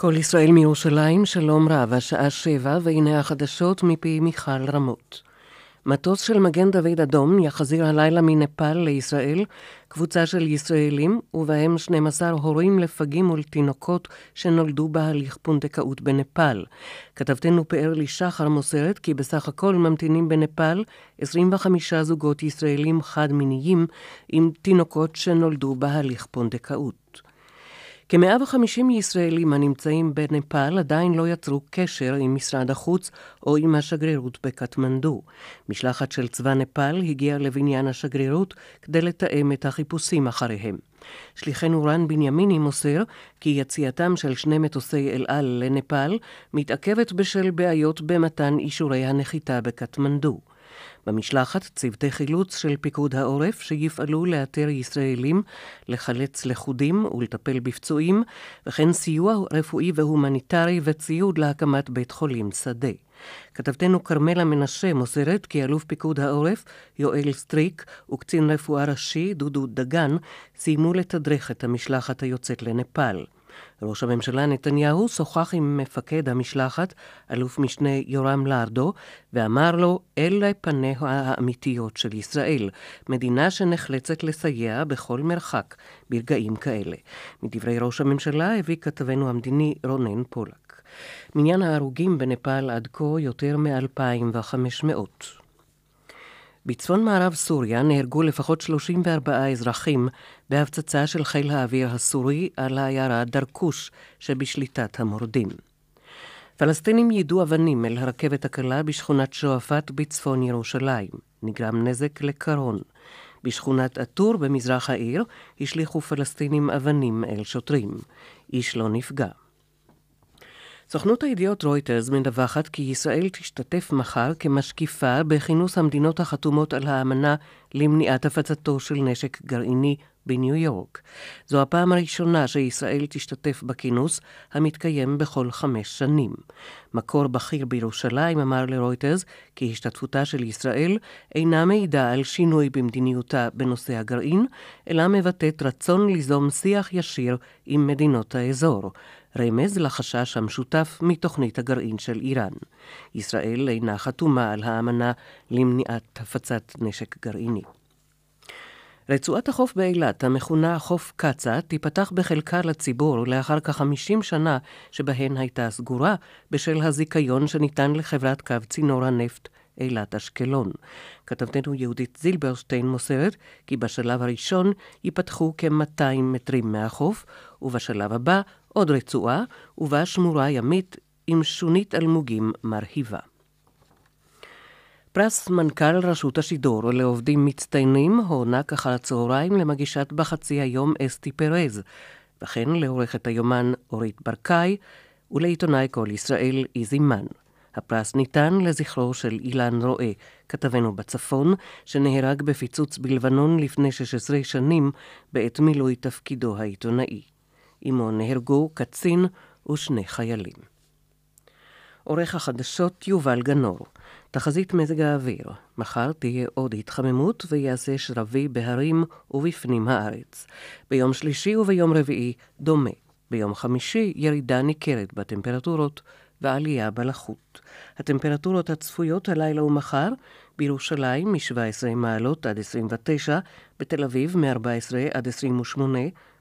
כל ישראל מירושלים, שלום רב, השעה שבע, והנה החדשות מפי מיכל רמות. מטוס של מגן דוד אדום יחזיר הלילה מנפאל לישראל קבוצה של ישראלים, ובהם 12 הורים לפגים ולתינוקות שנולדו בהליך פונדקאות בנפאל. כתבתנו פאר לי שחר מוסרת כי בסך הכל ממתינים בנפאל 25 זוגות ישראלים חד-מיניים עם תינוקות שנולדו בהליך פונדקאות. כ-150 ישראלים הנמצאים בנפאל עדיין לא יצרו קשר עם משרד החוץ או עם השגרירות בקטמנדו. משלחת של צבא נפאל הגיעה לבניין השגרירות כדי לתאם את החיפושים אחריהם. שליחנו רן בנימיני מוסר כי יציאתם של שני מטוסי אל על לנפאל מתעכבת בשל בעיות במתן אישורי הנחיתה בקטמנדו. במשלחת צוותי חילוץ של פיקוד העורף שיפעלו לאתר ישראלים, לחלץ לכודים ולטפל בפצועים, וכן סיוע רפואי והומניטרי וציוד להקמת בית חולים שדה. כתבתנו כרמלה מנשה מוסרת כי אלוף פיקוד העורף, יואל סטריק, וקצין רפואה ראשי, דודו דגן, סיימו לתדרך את המשלחת היוצאת לנפאל. ראש הממשלה נתניהו שוחח עם מפקד המשלחת, אלוף משנה יורם לארדו, ואמר לו, אלה פניה האמיתיות של ישראל, מדינה שנחלצת לסייע בכל מרחק ברגעים כאלה. מדברי ראש הממשלה הביא כתבנו המדיני רונן פולק. מניין ההרוגים בנפאל עד כה יותר מ-2,500. בצפון מערב סוריה נהרגו לפחות 34 אזרחים בהפצצה של חיל האוויר הסורי על העיירה דרקוש שבשליטת המורדים. פלסטינים יידו אבנים אל הרכבת הקלה בשכונת שועפאט בצפון ירושלים. נגרם נזק לקרון. בשכונת א-טור במזרח העיר השליכו פלסטינים אבנים אל שוטרים. איש לא נפגע. סוכנות הידיעות רויטרס מדווחת כי ישראל תשתתף מחר כמשקיפה בכינוס המדינות החתומות על האמנה למניעת הפצתו של נשק גרעיני בניו יורק. זו הפעם הראשונה שישראל תשתתף בכינוס, המתקיים בכל חמש שנים. מקור בכיר בירושלים אמר לרויטרס כי השתתפותה של ישראל אינה מעידה על שינוי במדיניותה בנושא הגרעין, אלא מבטאת רצון ליזום שיח ישיר עם מדינות האזור. רמז לחשש המשותף מתוכנית הגרעין של איראן. ישראל אינה חתומה על האמנה למניעת הפצת נשק גרעיני. רצועת החוף באילת, המכונה חוף קצא, תיפתח בחלקה לציבור לאחר כ-50 שנה שבהן הייתה סגורה בשל הזיכיון שניתן לחברת קו צינור הנפט אילת אשקלון. כתבתנו יהודית זילברשטיין מוסרת כי בשלב הראשון ייפתחו כ-200 מטרים מהחוף, ובשלב הבא עוד רצועה, ובה שמורה ימית עם שונית אלמוגים מרהיבה. פרס מנכ"ל רשות השידור לעובדים מצטיינים הוענק אחר הצהריים למגישת בחצי היום אסתי פרז, וכן לעורכת היומן אורית ברקאי ולעיתונאי כל ישראל איזי מן. הפרס ניתן לזכרו של אילן רואה, כתבנו בצפון, שנהרג בפיצוץ בלבנון לפני 16 שנים בעת מילוי תפקידו העיתונאי. עמו נהרגו קצין ושני חיילים. עורך החדשות יובל גנור. תחזית מזג האוויר, מחר תהיה עוד התחממות ויעשה שרבי בהרים ובפנים הארץ. ביום שלישי וביום רביעי דומה. ביום חמישי ירידה ניכרת בטמפרטורות ועלייה בלחות. הטמפרטורות הצפויות הלילה ומחר בירושלים מ-17 מעלות עד 29, בתל אביב מ-14 עד 28,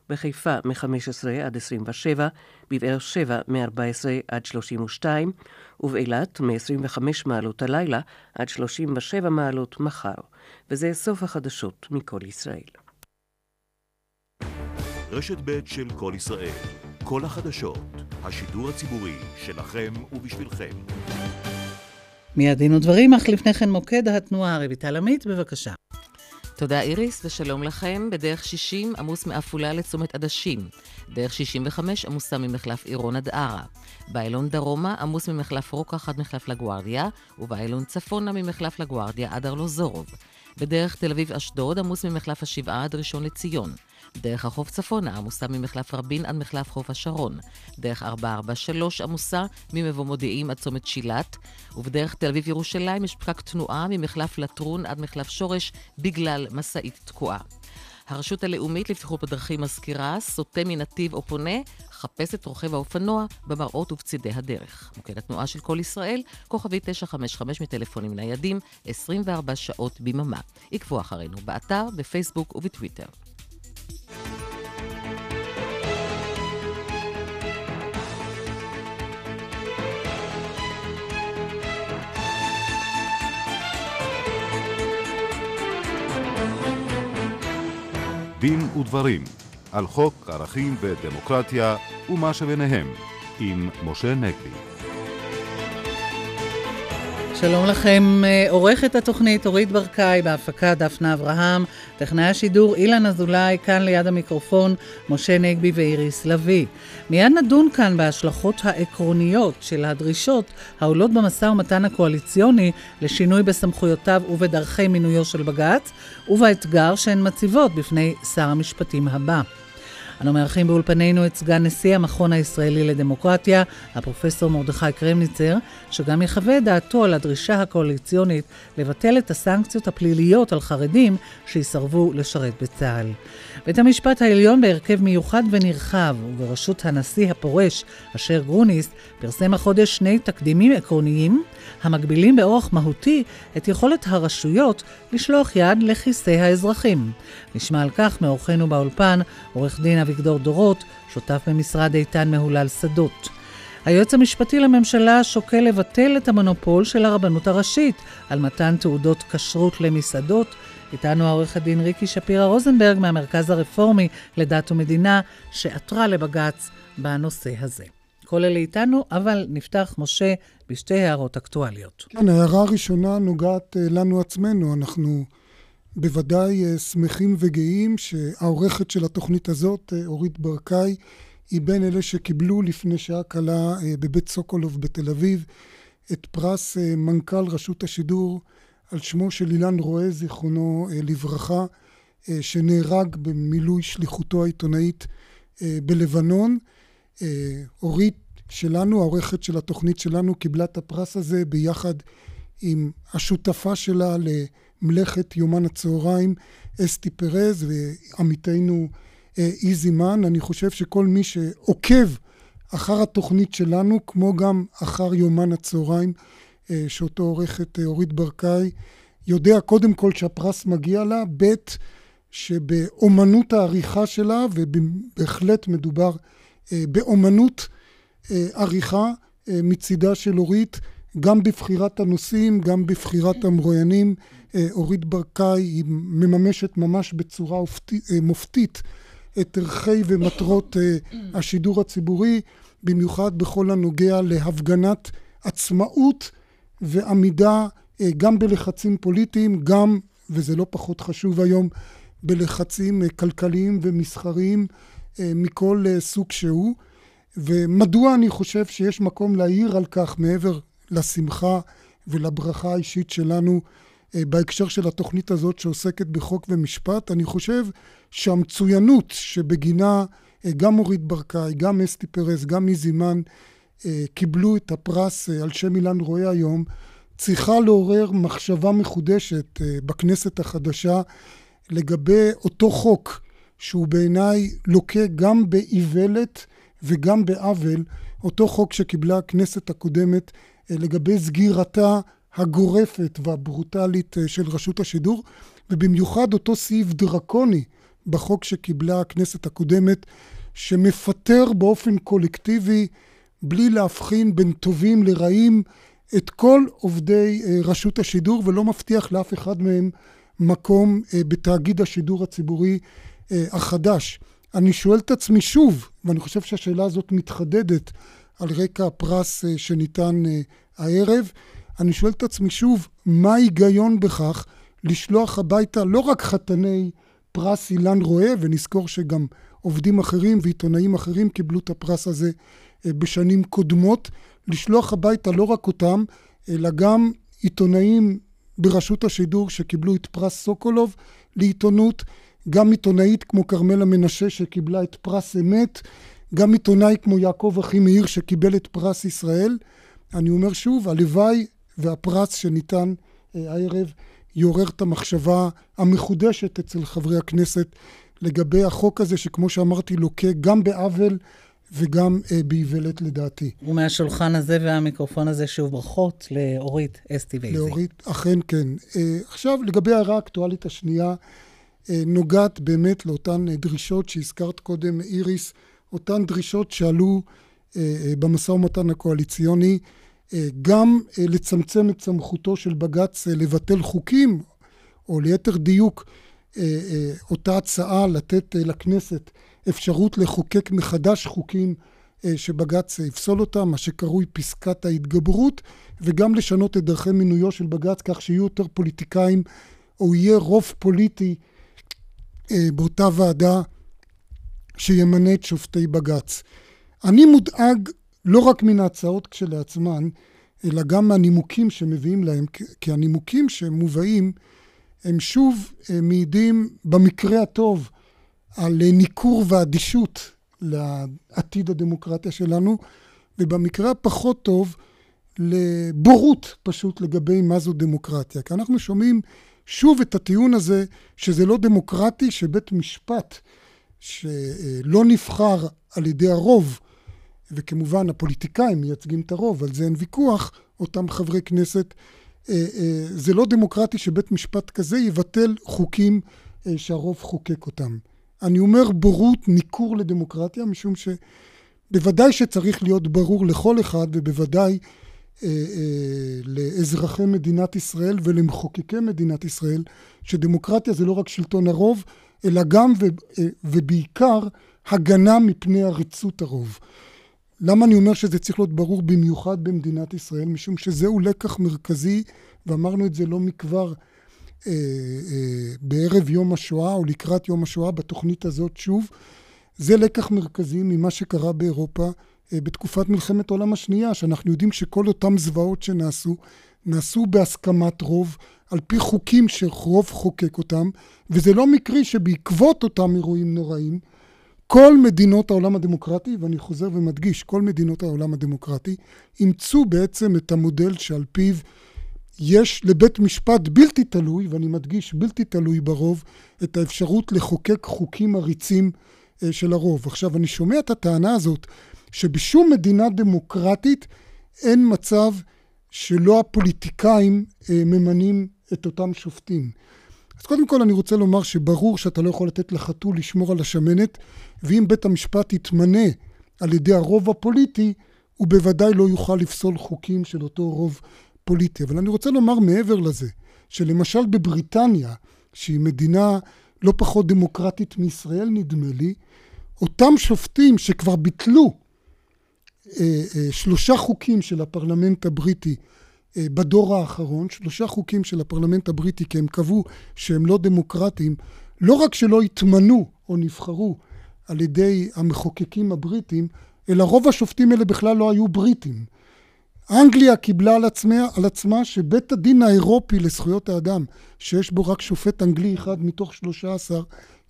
בחיפה מ-15 עד 27, בבאר שבע מ-14 עד 32, ובאילת מ-25 מעלות הלילה עד 37 מעלות מחר. וזה סוף החדשות מכל ישראל. רשת ב' של כל ישראל, כל החדשות, השידור הציבורי שלכם ובשבילכם. מיד דין ודברים, אך לפני כן מוקד התנועה, רויטל עמית, בבקשה. תודה איריס, ושלום לכם. בדרך 60 עמוס מעפולה לצומת עדשים. דרך 65 עמוסה ממחלף עירון עד ערה. באיילון דרומה עמוס ממחלף רוקח עד מחלף לגוארדיה, ובאיילון צפונה ממחלף לגוארדיה עד ארלוזורוב. בדרך תל אביב-אשדוד עמוס ממחלף השבעה עד ראשון לציון. דרך החוף צפונה עמוסה ממחלף רבין עד מחלף חוף השרון. דרך 443 עמוסה ממבוא מודיעים עד צומת שילת. ובדרך תל אביב-ירושלים יש פקק תנועה ממחלף לטרון עד מחלף שורש בגלל משאית תקועה. הרשות הלאומית לבטיחות בדרכים מזכירה, סוטה מנתיב או פונה, חפש את רוכב האופנוע במראות ובצידי הדרך. מוקד התנועה של כל ישראל, כוכבי 955 מטלפונים ניידים, 24 שעות ביממה. עקבו אחרינו באתר, בפייסבוק ובטוויטר. דין ודברים על חוק ערכים ודמוקרטיה ומה שביניהם עם משה נגבי. שלום לכם, עורכת התוכנית אורית ברקאי, בהפקה דפנה אברהם, טכנאי השידור אילן אזולאי, כאן ליד המיקרופון משה נגבי ואיריס לביא. מיד נדון כאן בהשלכות העקרוניות של הדרישות העולות במשא ומתן הקואליציוני לשינוי בסמכויותיו ובדרכי מינויו של בג"ץ, ובאתגר שהן מציבות בפני שר המשפטים הבא. אנו מארחים באולפנינו את סגן נשיא המכון הישראלי לדמוקרטיה, הפרופסור מרדכי קרמניצר, שגם יחווה את דעתו על הדרישה הקואליציונית לבטל את הסנקציות הפליליות על חרדים שיסרבו לשרת בצה"ל. בית המשפט העליון בהרכב מיוחד ונרחב, ובראשות הנשיא הפורש, אשר גרוניס, פרסם החודש שני תקדימים עקרוניים, המגבילים באורח מהותי את יכולת הרשויות לשלוח יד לכיסי האזרחים. נשמע על כך מאורחנו באולפן, עורך דין אביגדור דורות, שותף במשרד איתן מהולל שדות. היועץ המשפטי לממשלה שוקל לבטל את המונופול של הרבנות הראשית על מתן תעודות כשרות למסעדות. איתנו העורך הדין ריקי שפירא רוזנברג מהמרכז הרפורמי לדת ומדינה, שעתרה לבג"ץ בנושא הזה. כל אלה איתנו, אבל נפתח, משה, בשתי הערות אקטואליות. כן, ההערה הראשונה נוגעת לנו עצמנו. אנחנו בוודאי שמחים וגאים שהעורכת של התוכנית הזאת, אורית ברקאי, היא בין אלה שקיבלו לפני שעה קלה בבית סוקולוב בתל אביב את פרס מנכ"ל רשות השידור על שמו של אילן רואה, זיכרונו לברכה, שנהרג במילוי שליחותו העיתונאית בלבנון. אורית שלנו, העורכת של התוכנית שלנו, קיבלה את הפרס הזה ביחד עם השותפה שלה למלאכת יומן הצהריים, אסתי פרז ועמיתנו איזי מן. אני חושב שכל מי שעוקב אחר התוכנית שלנו, כמו גם אחר יומן הצהריים, שאותו עורכת אורית ברקאי, יודע קודם כל שהפרס מגיע לה, ב' שבאומנות העריכה שלה, ובהחלט מדובר באומנות עריכה מצידה של אורית, גם בבחירת הנושאים, גם בבחירת המרואיינים. אורית ברקאי היא מממשת ממש בצורה מופתית את ערכי ומטרות השידור הציבורי, במיוחד בכל הנוגע להפגנת עצמאות ועמידה גם בלחצים פוליטיים, גם, וזה לא פחות חשוב היום, בלחצים כלכליים ומסחריים מכל סוג שהוא. ומדוע אני חושב שיש מקום להעיר על כך מעבר לשמחה ולברכה האישית שלנו בהקשר של התוכנית הזאת שעוסקת בחוק ומשפט. אני חושב שהמצוינות שבגינה גם אורית ברקאי, גם אסתי פרס, גם איזימן קיבלו את הפרס על שם אילן רואה היום, צריכה לעורר מחשבה מחודשת בכנסת החדשה לגבי אותו חוק שהוא בעיניי לוקה גם באיוולת וגם בעוול, אותו חוק שקיבלה הכנסת הקודמת לגבי סגירתה הגורפת והברוטלית של רשות השידור, ובמיוחד אותו סעיף דרקוני בחוק שקיבלה הכנסת הקודמת, שמפטר באופן קולקטיבי, בלי להבחין בין טובים לרעים, את כל עובדי רשות השידור, ולא מבטיח לאף אחד מהם מקום בתאגיד השידור הציבורי החדש. אני שואל את עצמי שוב, ואני חושב שהשאלה הזאת מתחדדת על רקע הפרס שניתן הערב, אני שואל את עצמי שוב, מה ההיגיון בכך לשלוח הביתה לא רק חתני פרס אילן רואה, ונזכור שגם עובדים אחרים ועיתונאים אחרים קיבלו את הפרס הזה בשנים קודמות, לשלוח הביתה לא רק אותם, אלא גם עיתונאים ברשות השידור שקיבלו את פרס סוקולוב לעיתונות, גם עיתונאית כמו כרמלה מנשה שקיבלה את פרס אמת, גם עיתונאי כמו יעקב אחימאיר שקיבל את פרס ישראל. אני אומר שוב, הלוואי והפרס שניתן הערב יעורר את המחשבה המחודשת אצל חברי הכנסת לגבי החוק הזה, שכמו שאמרתי, לוקה גם בעוול וגם אה, באיוולת לדעתי. ומהשולחן הזה והמיקרופון הזה שוב ברכות לאורית אסתי וייזי. לאורית, אכן כן. אה, עכשיו, לגבי ההערה האקטואלית השנייה, אה, נוגעת באמת לאותן אה, דרישות שהזכרת קודם, איריס, אותן דרישות שעלו אה, אה, במשא ומתן הקואליציוני, אה, גם אה, לצמצם את סמכותו של בג"ץ אה, לבטל חוקים, או ליתר דיוק, אה, אה, אותה הצעה לתת אה, לכנסת אפשרות לחוקק מחדש חוקים אה, שבג"ץ יפסול אותם, מה שקרוי פסקת ההתגברות, וגם לשנות את דרכי מינויו של בג"ץ כך שיהיו יותר פוליטיקאים, או יהיה רוב פוליטי אה, באותה ועדה שימנה את שופטי בג"ץ. אני מודאג לא רק מן ההצעות כשלעצמן, אלא גם מהנימוקים שמביאים להם, כי הנימוקים שמובאים הם שוב אה, מעידים במקרה הטוב על ניכור ואדישות לעתיד הדמוקרטיה שלנו, ובמקרה הפחות טוב לבורות פשוט לגבי מה זו דמוקרטיה. כי אנחנו שומעים שוב את הטיעון הזה שזה לא דמוקרטי שבית משפט שלא נבחר על ידי הרוב, וכמובן הפוליטיקאים מייצגים את הרוב, על זה אין ויכוח, אותם חברי כנסת, אה, אה, זה לא דמוקרטי שבית משפט כזה יבטל חוקים אה, שהרוב חוקק אותם. אני אומר בורות, ניכור לדמוקרטיה, משום שבוודאי שצריך להיות ברור לכל אחד, ובוודאי לאזרחי מדינת ישראל ולמחוקקי מדינת ישראל, שדמוקרטיה זה לא רק שלטון הרוב, אלא גם ובעיקר הגנה מפני עריצות הרוב. למה אני אומר שזה צריך להיות ברור במיוחד במדינת ישראל? משום שזהו לקח מרכזי, ואמרנו את זה לא מכבר, אה, אה, בערב יום השואה או לקראת יום השואה בתוכנית הזאת שוב. זה לקח מרכזי ממה שקרה באירופה אה, בתקופת מלחמת העולם השנייה, שאנחנו יודעים שכל אותם זוועות שנעשו, נעשו בהסכמת רוב, על פי חוקים שרוב חוקק אותם, וזה לא מקרי שבעקבות אותם אירועים נוראים, כל מדינות העולם הדמוקרטי, ואני חוזר ומדגיש, כל מדינות העולם הדמוקרטי, אימצו בעצם את המודל שעל פיו יש לבית משפט בלתי תלוי, ואני מדגיש בלתי תלוי ברוב, את האפשרות לחוקק חוקים עריצים אה, של הרוב. עכשיו, אני שומע את הטענה הזאת שבשום מדינה דמוקרטית אין מצב שלא הפוליטיקאים אה, ממנים את אותם שופטים. אז קודם כל אני רוצה לומר שברור שאתה לא יכול לתת לחתול לשמור על השמנת, ואם בית המשפט יתמנה על ידי הרוב הפוליטי, הוא בוודאי לא יוכל לפסול חוקים של אותו רוב פוליטי. אבל אני רוצה לומר מעבר לזה, שלמשל בבריטניה, שהיא מדינה לא פחות דמוקרטית מישראל נדמה לי, אותם שופטים שכבר ביטלו אה, אה, שלושה חוקים של הפרלמנט הבריטי בדור האחרון, שלושה חוקים של הפרלמנט הבריטי, כי הם קבעו שהם לא דמוקרטיים, לא רק שלא התמנו או נבחרו על ידי המחוקקים הבריטים, אלא רוב השופטים האלה בכלל לא היו בריטים. אנגליה קיבלה על עצמה, על עצמה שבית הדין האירופי לזכויות האדם, שיש בו רק שופט אנגלי אחד מתוך שלושה עשר,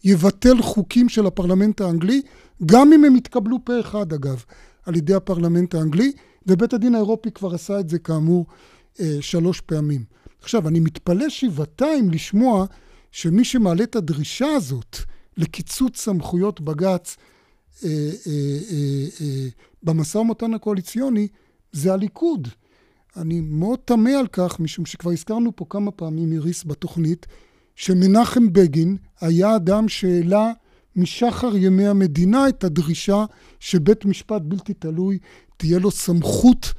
יבטל חוקים של הפרלמנט האנגלי, גם אם הם יתקבלו פה אחד אגב, על ידי הפרלמנט האנגלי, ובית הדין האירופי כבר עשה את זה כאמור אה, שלוש פעמים. עכשיו, אני מתפלא שבעתיים לשמוע שמי שמעלה את הדרישה הזאת לקיצוץ סמכויות בג"ץ אה, אה, אה, אה, במשא ומתן הקואליציוני זה הליכוד. אני מאוד תמה על כך, משום שכבר הזכרנו פה כמה פעמים, איריס, בתוכנית, שמנחם בגין היה אדם שהעלה משחר ימי המדינה את הדרישה שבית משפט בלתי תלוי תהיה לו סמכות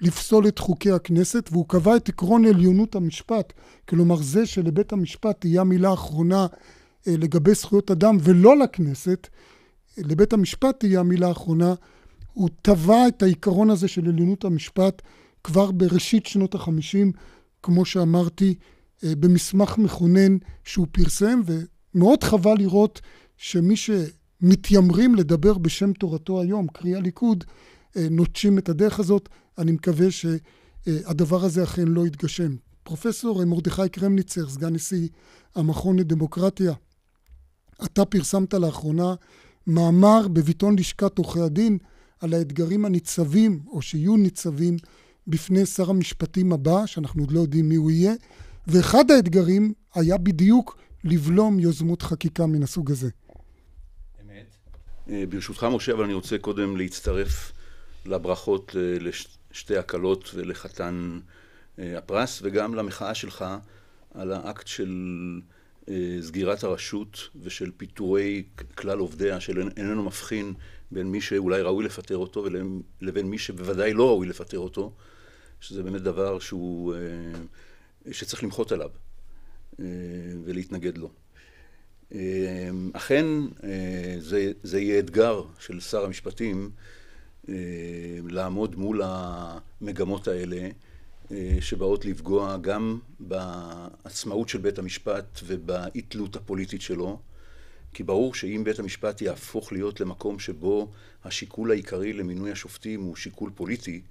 לפסול את חוקי הכנסת, והוא קבע את עקרון עליונות המשפט, כלומר זה שלבית המשפט תהיה המילה האחרונה אה, לגבי זכויות אדם ולא לכנסת, לבית המשפט תהיה המילה האחרונה. הוא טבע את העיקרון הזה של עליונות המשפט כבר בראשית שנות החמישים, כמו שאמרתי, אה, במסמך מכונן שהוא פרסם, ומאוד חבל לראות שמי שמתיימרים לדבר בשם תורתו היום, קרי הליכוד, אה, נוטשים את הדרך הזאת. אני מקווה שהדבר הזה אכן לא יתגשם. פרופסור מרדכי קרמניצר, סגן נשיא המכון לדמוקרטיה, אתה פרסמת לאחרונה מאמר בביטאון לשכת עורכי הדין על האתגרים הניצבים, או שיהיו ניצבים, בפני שר המשפטים הבא, שאנחנו עוד לא יודעים מי הוא יהיה, ואחד האתגרים היה בדיוק לבלום יוזמות חקיקה מן הסוג הזה. ברשותך משה, אבל אני רוצה קודם להצטרף לברכות לשתי הקלות ולחתן הפרס, וגם למחאה שלך על האקט של סגירת הרשות ושל פיטורי כלל עובדיה, שאיננו מבחין בין מי שאולי ראוי לפטר אותו לבין מי שבוודאי לא ראוי לפטר אותו, שזה באמת דבר שהוא, שצריך למחות עליו ולהתנגד לו. אכן זה, זה יהיה אתגר של שר המשפטים לעמוד מול המגמות האלה שבאות לפגוע גם בעצמאות של בית המשפט ובאי תלות הפוליטית שלו. כי ברור שאם בית המשפט יהפוך להיות למקום שבו השיקול העיקרי למינוי השופטים הוא שיקול פוליטי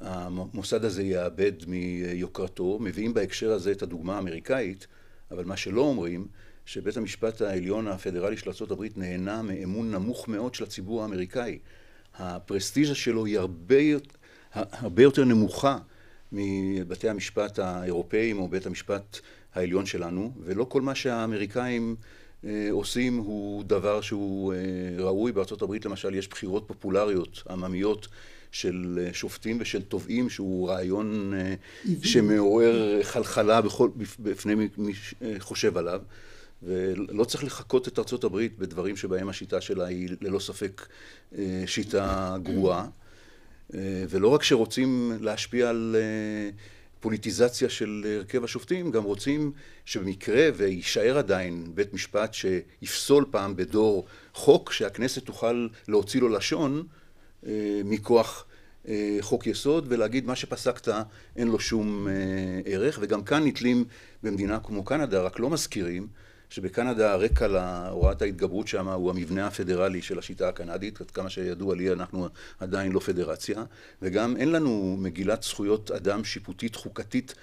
המוסד הזה יאבד מיוקרתו, מביאים בהקשר הזה את הדוגמה האמריקאית אבל מה שלא אומרים שבית המשפט העליון הפדרלי של ארה"ב נהנה מאמון נמוך מאוד של הציבור האמריקאי. הפרסטיז'ה שלו היא הרבה, הרבה יותר נמוכה מבתי המשפט האירופאים או בית המשפט העליון שלנו ולא כל מה שהאמריקאים עושים הוא דבר שהוא ראוי. בארצות הברית למשל יש בחירות פופולריות עממיות של שופטים ושל תובעים שהוא רעיון שמעורר חלחלה בכל, בפני מי שחושב עליו ולא צריך לחקות את ארצות הברית בדברים שבהם השיטה שלה היא ללא ספק שיטה גרועה. ולא רק שרוצים להשפיע על פוליטיזציה של הרכב השופטים, גם רוצים שבמקרה ויישאר עדיין בית משפט שיפסול פעם בדור חוק שהכנסת תוכל להוציא לו לשון מכוח חוק יסוד ולהגיד מה שפסקת אין לו שום ערך. וגם כאן נתלים במדינה כמו קנדה רק לא מזכירים שבקנדה הרקע להוראת ההתגברות שם הוא המבנה הפדרלי של השיטה הקנדית, עד כמה שידוע לי אנחנו עדיין לא פדרציה, וגם אין לנו מגילת זכויות אדם שיפוטית חוקתית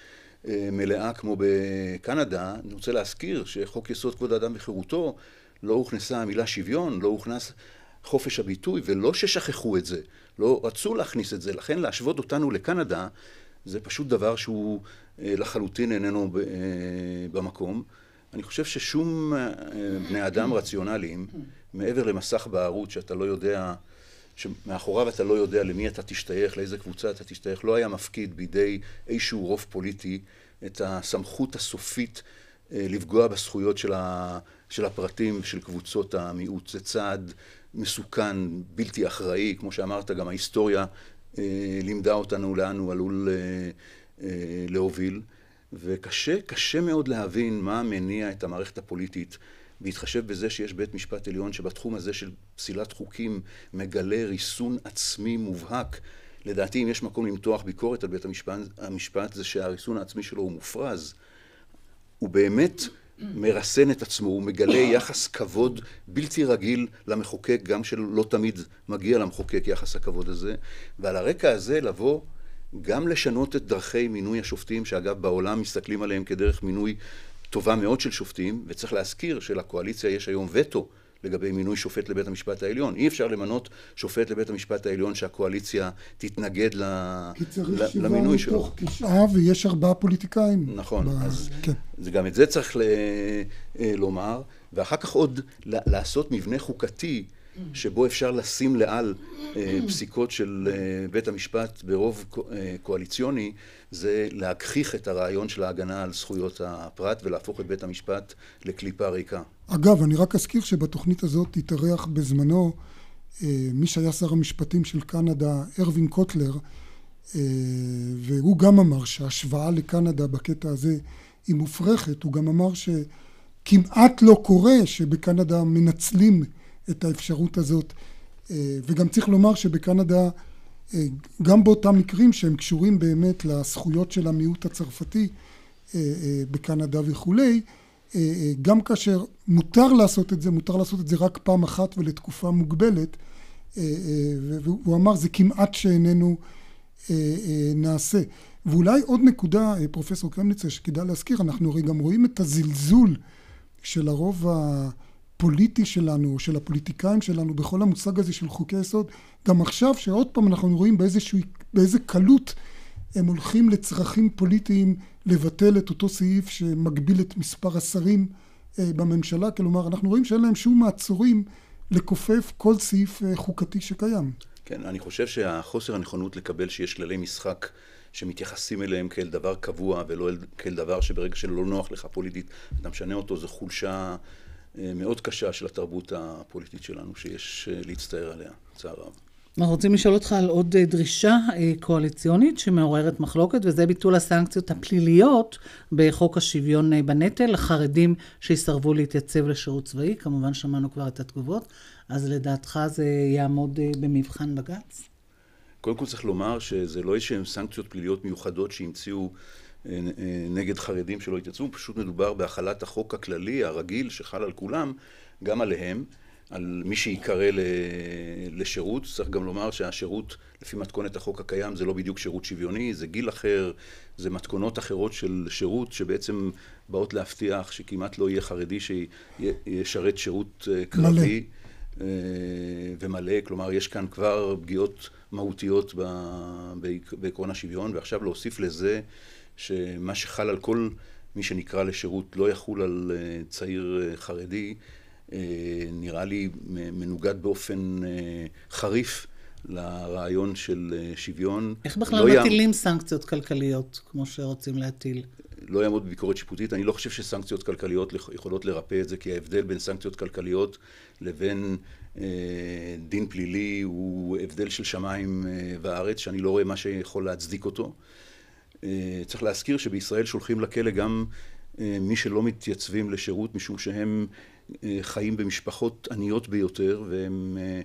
מלאה כמו בקנדה. אני רוצה להזכיר שחוק יסוד כבוד האדם וחירותו לא הוכנסה המילה שוויון, לא הוכנס חופש הביטוי, ולא ששכחו את זה, לא רצו להכניס את זה, לכן להשוות אותנו לקנדה זה פשוט דבר שהוא לחלוטין איננו במקום. אני חושב ששום בני אדם רציונליים, מעבר למסך בערות שאתה לא יודע, שמאחוריו אתה לא יודע למי אתה תשתייך, לאיזה קבוצה אתה תשתייך, לא היה מפקיד בידי איזשהו רוב פוליטי את הסמכות הסופית לפגוע בזכויות של הפרטים של קבוצות המיעוט. זה צעד מסוכן, בלתי אחראי, כמו שאמרת, גם ההיסטוריה לימדה אותנו לאן הוא עלול להוביל. וקשה, קשה מאוד להבין מה מניע את המערכת הפוליטית בהתחשב בזה שיש בית משפט עליון שבתחום הזה של פסילת חוקים מגלה ריסון עצמי מובהק. לדעתי אם יש מקום למתוח ביקורת על בית המשפט, המשפט זה שהריסון העצמי שלו הוא מופרז. הוא באמת מרסן את עצמו, הוא מגלה יחס כבוד בלתי רגיל למחוקק, גם שלא תמיד מגיע למחוקק יחס הכבוד הזה, ועל הרקע הזה לבוא גם לשנות את דרכי מינוי השופטים, שאגב בעולם מסתכלים עליהם כדרך מינוי טובה מאוד של שופטים, וצריך להזכיר שלקואליציה יש היום וטו לגבי מינוי שופט לבית המשפט העליון. אי אפשר למנות שופט לבית המשפט העליון שהקואליציה תתנגד ל... למינוי שלו. כי צריך שבעה מתוך תשעה ויש ארבעה פוליטיקאים. נכון, ב... אז כן. גם את זה צריך ל... לומר, ואחר כך עוד לעשות מבנה חוקתי שבו אפשר לשים לעל פסיקות של בית המשפט ברוב קואליציוני, זה להגחיך את הרעיון של ההגנה על זכויות הפרט ולהפוך את בית המשפט לקליפה ריקה. אגב, אני רק אזכיר שבתוכנית הזאת התארח בזמנו מי שהיה שר המשפטים של קנדה, ארווין קוטלר, והוא גם אמר שההשוואה לקנדה בקטע הזה היא מופרכת, הוא גם אמר שכמעט לא קורה שבקנדה מנצלים את האפשרות הזאת. וגם צריך לומר שבקנדה, גם באותם מקרים שהם קשורים באמת לזכויות של המיעוט הצרפתי בקנדה וכולי, גם כאשר מותר לעשות את זה, מותר לעשות את זה רק פעם אחת ולתקופה מוגבלת, והוא אמר זה כמעט שאיננו נעשה. ואולי עוד נקודה, פרופסור קרמניצר, שכדאי להזכיר, אנחנו הרי גם רואים את הזלזול של הרוב ה... הפוליטי שלנו, של הפוליטיקאים שלנו, בכל המושג הזה של חוקי יסוד, גם עכשיו שעוד פעם אנחנו רואים באיזשהו, באיזה קלות הם הולכים לצרכים פוליטיים לבטל את אותו סעיף שמגביל את מספר השרים בממשלה, כלומר אנחנו רואים שאין להם שום מעצורים לכופף כל סעיף חוקתי שקיים. כן, אני חושב שהחוסר הנכונות לקבל שיש כללי משחק שמתייחסים אליהם כאל דבר קבוע ולא כאל דבר שברגע שלא נוח לך פוליטית אתה משנה אותו, זו חולשה מאוד קשה של התרבות הפוליטית שלנו שיש להצטער עליה, צער רב. אנחנו רוצים לשאול אותך על עוד אה, דרישה אה, קואליציונית שמעוררת מחלוקת, וזה ביטול הסנקציות הפליליות בחוק השוויון אה, בנטל, לחרדים שיסרבו להתייצב לשירות צבאי. כמובן שמענו כבר את התגובות, אז לדעתך זה יעמוד במבחן בג"ץ? קודם כל צריך לומר שזה לא איזשהן סנקציות פליליות מיוחדות שהמציאו נגד חרדים שלא התייצבו, פשוט מדובר בהחלת החוק הכללי, הרגיל, שחל על כולם, גם עליהם. על מי שיקרא לשירות. צריך גם לומר שהשירות, לפי מתכונת החוק הקיים, זה לא בדיוק שירות שוויוני, זה גיל אחר, זה מתכונות אחרות של שירות שבעצם באות להבטיח שכמעט לא יהיה חרדי שישרת שירות אה, קרבי. מלא. אה, ומלא, כלומר יש כאן כבר פגיעות מהותיות בעקרון השוויון, ועכשיו להוסיף לזה שמה שחל על כל מי שנקרא לשירות לא יחול על אה, צעיר חרדי, אה, נראה לי מנוגד באופן אה, חריף לרעיון של אה, שוויון. איך בכלל לא מטילים ים... סנקציות כלכליות, כמו שרוצים להטיל? לא יעמוד בביקורת שיפוטית. אני לא חושב שסנקציות כלכליות יכולות לרפא את זה, כי ההבדל בין סנקציות כלכליות לבין אה, דין פלילי הוא הבדל של שמיים אה, וארץ, שאני לא רואה מה שיכול להצדיק אותו. אה, צריך להזכיר שבישראל שולחים לכלא גם אה, מי שלא מתייצבים לשירות משום שהם חיים במשפחות עניות ביותר והם אה,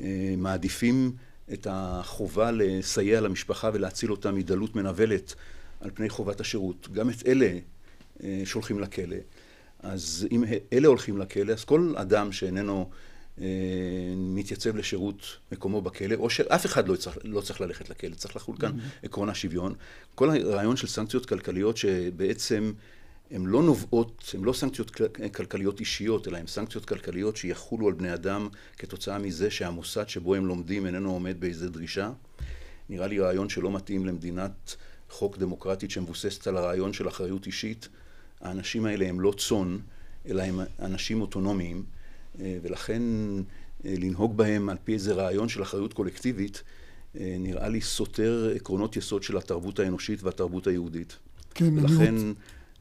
אה, מעדיפים את החובה לסייע למשפחה ולהציל אותה מדלות מנוולת על פני חובת השירות. גם את אלה אה, שולחים לכלא. אז אם אלה הולכים לכלא, אז כל אדם שאיננו מתייצב לשירות מקומו בכלא, או שאף אחד לא צריך, לא צריך ללכת לכלא, צריך לחול כאן mm-hmm. עקרון השוויון. כל הרעיון של סנקציות כלכליות שבעצם הן לא נובעות, הן לא סנקציות כלכליות אישיות, אלא הן סנקציות כלכליות שיחולו על בני אדם כתוצאה מזה שהמוסד שבו הם לומדים איננו עומד באיזה דרישה. נראה לי רעיון שלא מתאים למדינת חוק דמוקרטית שמבוססת על הרעיון של אחריות אישית. האנשים האלה הם לא צאן, אלא הם אנשים אוטונומיים, אה, ולכן אה, לנהוג בהם על פי איזה רעיון של אחריות קולקטיבית, אה, נראה לי סותר עקרונות יסוד של התרבות האנושית והתרבות היהודית. כן, ולכן... אני.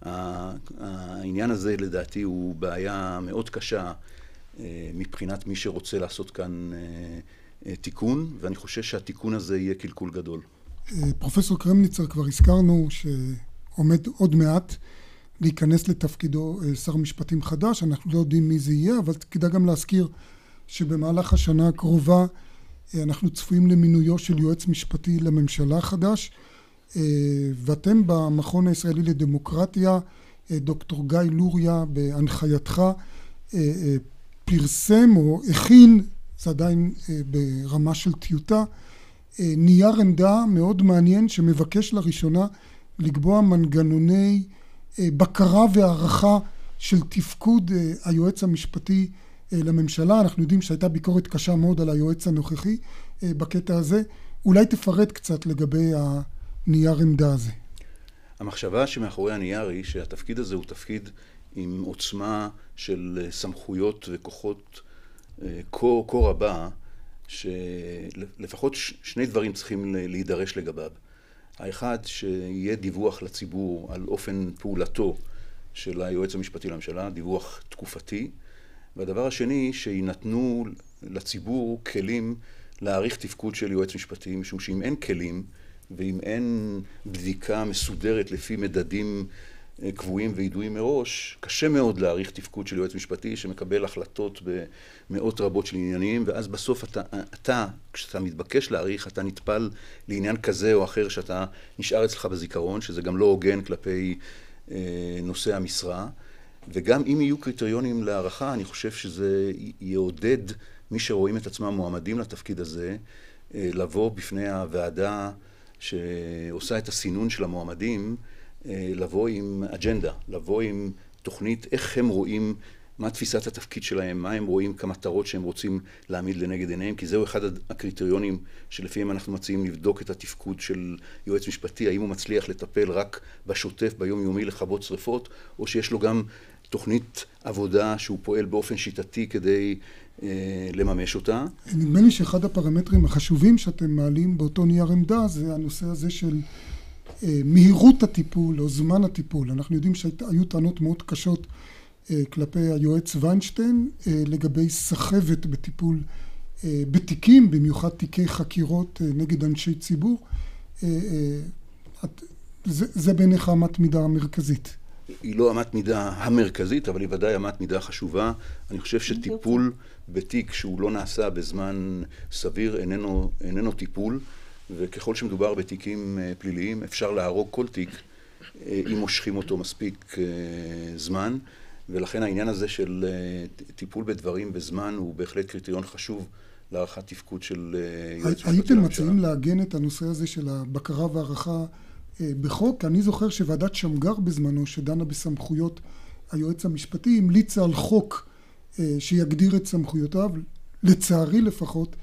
העניין הזה לדעתי הוא בעיה מאוד קשה אה, מבחינת מי שרוצה לעשות כאן אה, אה, תיקון, ואני חושב שהתיקון הזה יהיה קלקול גדול. פרופסור קרמניצר, כבר הזכרנו שעומד עוד מעט להיכנס לתפקידו שר משפטים חדש, אנחנו לא יודעים מי זה יהיה, אבל כדאי גם להזכיר שבמהלך השנה הקרובה אנחנו צפויים למינויו של יועץ משפטי לממשלה חדש. אה, ואתם במכון הישראלי לדמוקרטיה, אה, דוקטור גיא לוריה, בהנחייתך, אה, פרסם או הכין, זה עדיין ברמה של טיוטה, נייר עמדה מאוד מעניין שמבקש לראשונה לקבוע מנגנוני בקרה והערכה של תפקוד היועץ המשפטי לממשלה. אנחנו יודעים שהייתה ביקורת קשה מאוד על היועץ הנוכחי בקטע הזה. אולי תפרט קצת לגבי. הנייר עמדה הזה? המחשבה שמאחורי הנייר היא שהתפקיד הזה הוא תפקיד עם עוצמה של סמכויות וכוחות אה, כה רבה, שלפחות שני דברים צריכים להידרש לגביו. האחד, שיהיה דיווח לציבור על אופן פעולתו של היועץ המשפטי לממשלה, דיווח תקופתי, והדבר השני, שיינתנו לציבור כלים להעריך תפקוד של יועץ משפטי, משום שאם אין כלים, ואם אין בדיקה מסודרת לפי מדדים אה, קבועים וידועים מראש, קשה מאוד להעריך תפקוד של יועץ משפטי שמקבל החלטות במאות רבות של עניינים, ואז בסוף אתה, אתה, כשאתה מתבקש להעריך, אתה נטפל לעניין כזה או אחר שאתה נשאר אצלך בזיכרון, שזה גם לא הוגן כלפי אה, נושא המשרה. וגם אם יהיו קריטריונים להערכה, אני חושב שזה יעודד מי שרואים את עצמם מועמדים לתפקיד הזה, אה, לבוא בפני הוועדה שעושה את הסינון של המועמדים, לבוא עם אג'נדה, לבוא עם תוכנית איך הם רואים, מה תפיסת התפקיד שלהם, מה הם רואים כמטרות שהם רוצים להעמיד לנגד עיניהם, כי זהו אחד הקריטריונים שלפיהם אנחנו מציעים לבדוק את התפקוד של יועץ משפטי, האם הוא מצליח לטפל רק בשוטף, ביומיומי, לכבות שרפות, או שיש לו גם תוכנית עבודה שהוא פועל באופן שיטתי כדי לממש אותה. נדמה לי שאחד הפרמטרים החשובים שאתם מעלים באותו נייר עמדה זה הנושא הזה של מהירות הטיפול או זמן הטיפול. אנחנו יודעים שהיו טענות מאוד קשות כלפי היועץ ויינשטיין לגבי סחבת בטיפול בתיקים, במיוחד תיקי חקירות נגד אנשי ציבור. זה, זה בעיניך אמת מידה המרכזית. היא לא אמת מידה המרכזית, אבל היא ודאי אמת מידה חשובה. אני חושב שטיפול בתיק שהוא לא נעשה בזמן סביר איננו, איננו טיפול, וככל שמדובר בתיקים פליליים אפשר להרוג כל תיק אם מושכים אותו מספיק זמן, ולכן העניין הזה של טיפול בדברים בזמן הוא בהחלט קריטריון חשוב להערכת תפקוד של יועץ משפטי לממשלה. הייתם מציעים לעגן את הנושא הזה של הבקרה והערכה בחוק? אני זוכר שוועדת שמגר בזמנו, שדנה בסמכויות היועץ המשפטי, המליצה על חוק שיגדיר את סמכויותיו. לצערי לפחות,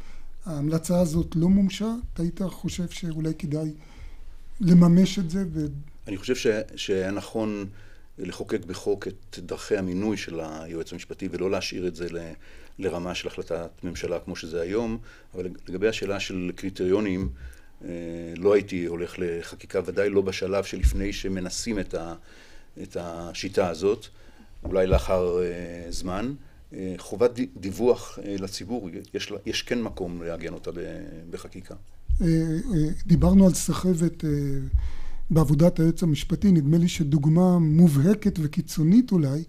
ההמלצה הזאת לא מומשה. אתה היית חושב שאולי כדאי לממש את זה? ו... אני חושב שהיה נכון לחוקק בחוק את דרכי המינוי של היועץ המשפטי ולא להשאיר את זה לרמה של החלטת ממשלה כמו שזה היום, אבל לגבי השאלה של קריטריונים, לא הייתי הולך לחקיקה, ודאי לא בשלב שלפני שמנסים את השיטה הזאת, אולי לאחר זמן. חובת דיווח לציבור, יש, יש כן מקום לעגן אותה בחקיקה. דיברנו על סחבת בעבודת היועץ המשפטי, נדמה לי שדוגמה מובהקת וקיצונית אולי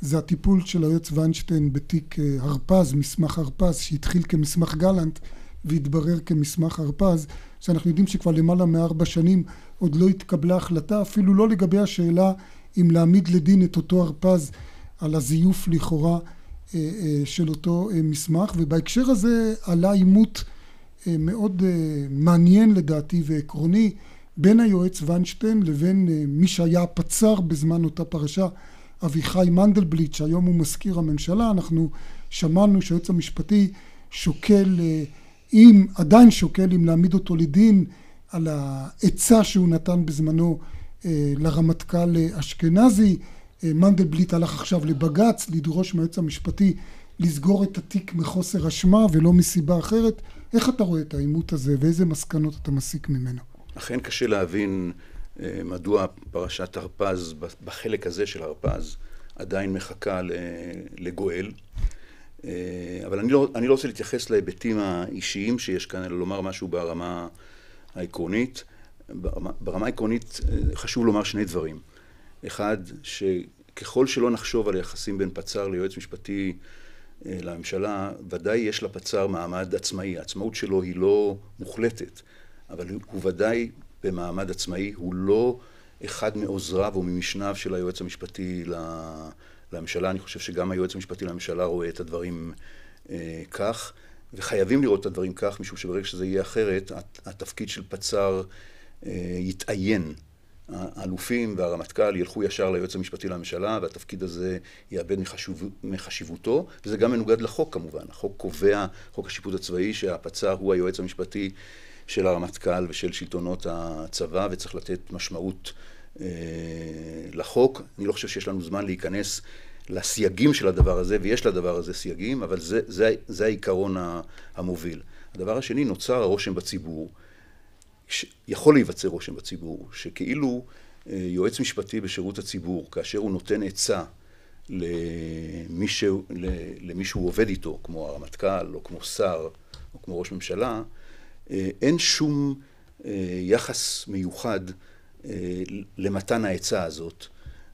זה הטיפול של היועץ ויינשטיין בתיק הרפז, מסמך הרפז, שהתחיל כמסמך גלנט והתברר כמסמך הרפז, שאנחנו יודעים שכבר למעלה מארבע שנים עוד לא התקבלה החלטה, אפילו לא לגבי השאלה אם להעמיד לדין את אותו הרפז על הזיוף לכאורה של אותו מסמך, ובהקשר הזה עלה עימות מאוד מעניין לדעתי ועקרוני בין היועץ ויינשטיין לבין מי שהיה הפצ"ר בזמן אותה פרשה, אביחי מנדלבליט, שהיום הוא מזכיר הממשלה. אנחנו שמענו שהיועץ המשפטי שוקל, אם עדיין שוקל אם להעמיד אותו לדין על העצה שהוא נתן בזמנו לרמטכ"ל אשכנזי. מנדלבליט הלך עכשיו לבג"ץ לדרוש מהיועץ המשפטי לסגור את התיק מחוסר אשמה ולא מסיבה אחרת. איך אתה רואה את העימות הזה ואיזה מסקנות אתה מסיק ממנו? אכן קשה להבין מדוע פרשת הרפז בחלק הזה של הרפז עדיין מחכה לגואל. אבל אני לא, אני לא רוצה להתייחס להיבטים האישיים שיש כאן, אלא לומר משהו ברמה העקרונית. ברמה, ברמה העקרונית חשוב לומר שני דברים. אחד, שככל שלא נחשוב על היחסים בין פצ"ר ליועץ משפטי לממשלה, ודאי יש לפצ"ר מעמד עצמאי. העצמאות שלו היא לא מוחלטת, אבל הוא ודאי במעמד עצמאי, הוא לא אחד מעוזריו או ממשניו של היועץ המשפטי לממשלה. אני חושב שגם היועץ המשפטי לממשלה רואה את הדברים אה, כך, וחייבים לראות את הדברים כך, משום שברגע שזה יהיה אחרת, התפקיד של פצ"ר אה, יתאיין. האלופים והרמטכ"ל ילכו ישר ליועץ המשפטי לממשלה, והתפקיד הזה יאבד מחשוב, מחשיבותו, וזה גם מנוגד לחוק כמובן. החוק קובע, חוק השיפוט הצבאי, שהפצ"ר הוא היועץ המשפטי של הרמטכ"ל ושל שלטונות הצבא, וצריך לתת משמעות אה, לחוק. אני לא חושב שיש לנו זמן להיכנס לסייגים של הדבר הזה, ויש לדבר הזה סייגים, אבל זה, זה, זה העיקרון המוביל. הדבר השני, נוצר הרושם בציבור, יכול להיווצר רושם בציבור, שכאילו יועץ משפטי בשירות הציבור, כאשר הוא נותן עצה למי, שהוא עובד איתו, כמו הרמטכ"ל, או כמו שר, או כמו ראש ממשלה, אין שום יחס מיוחד למתן העצה הזאת,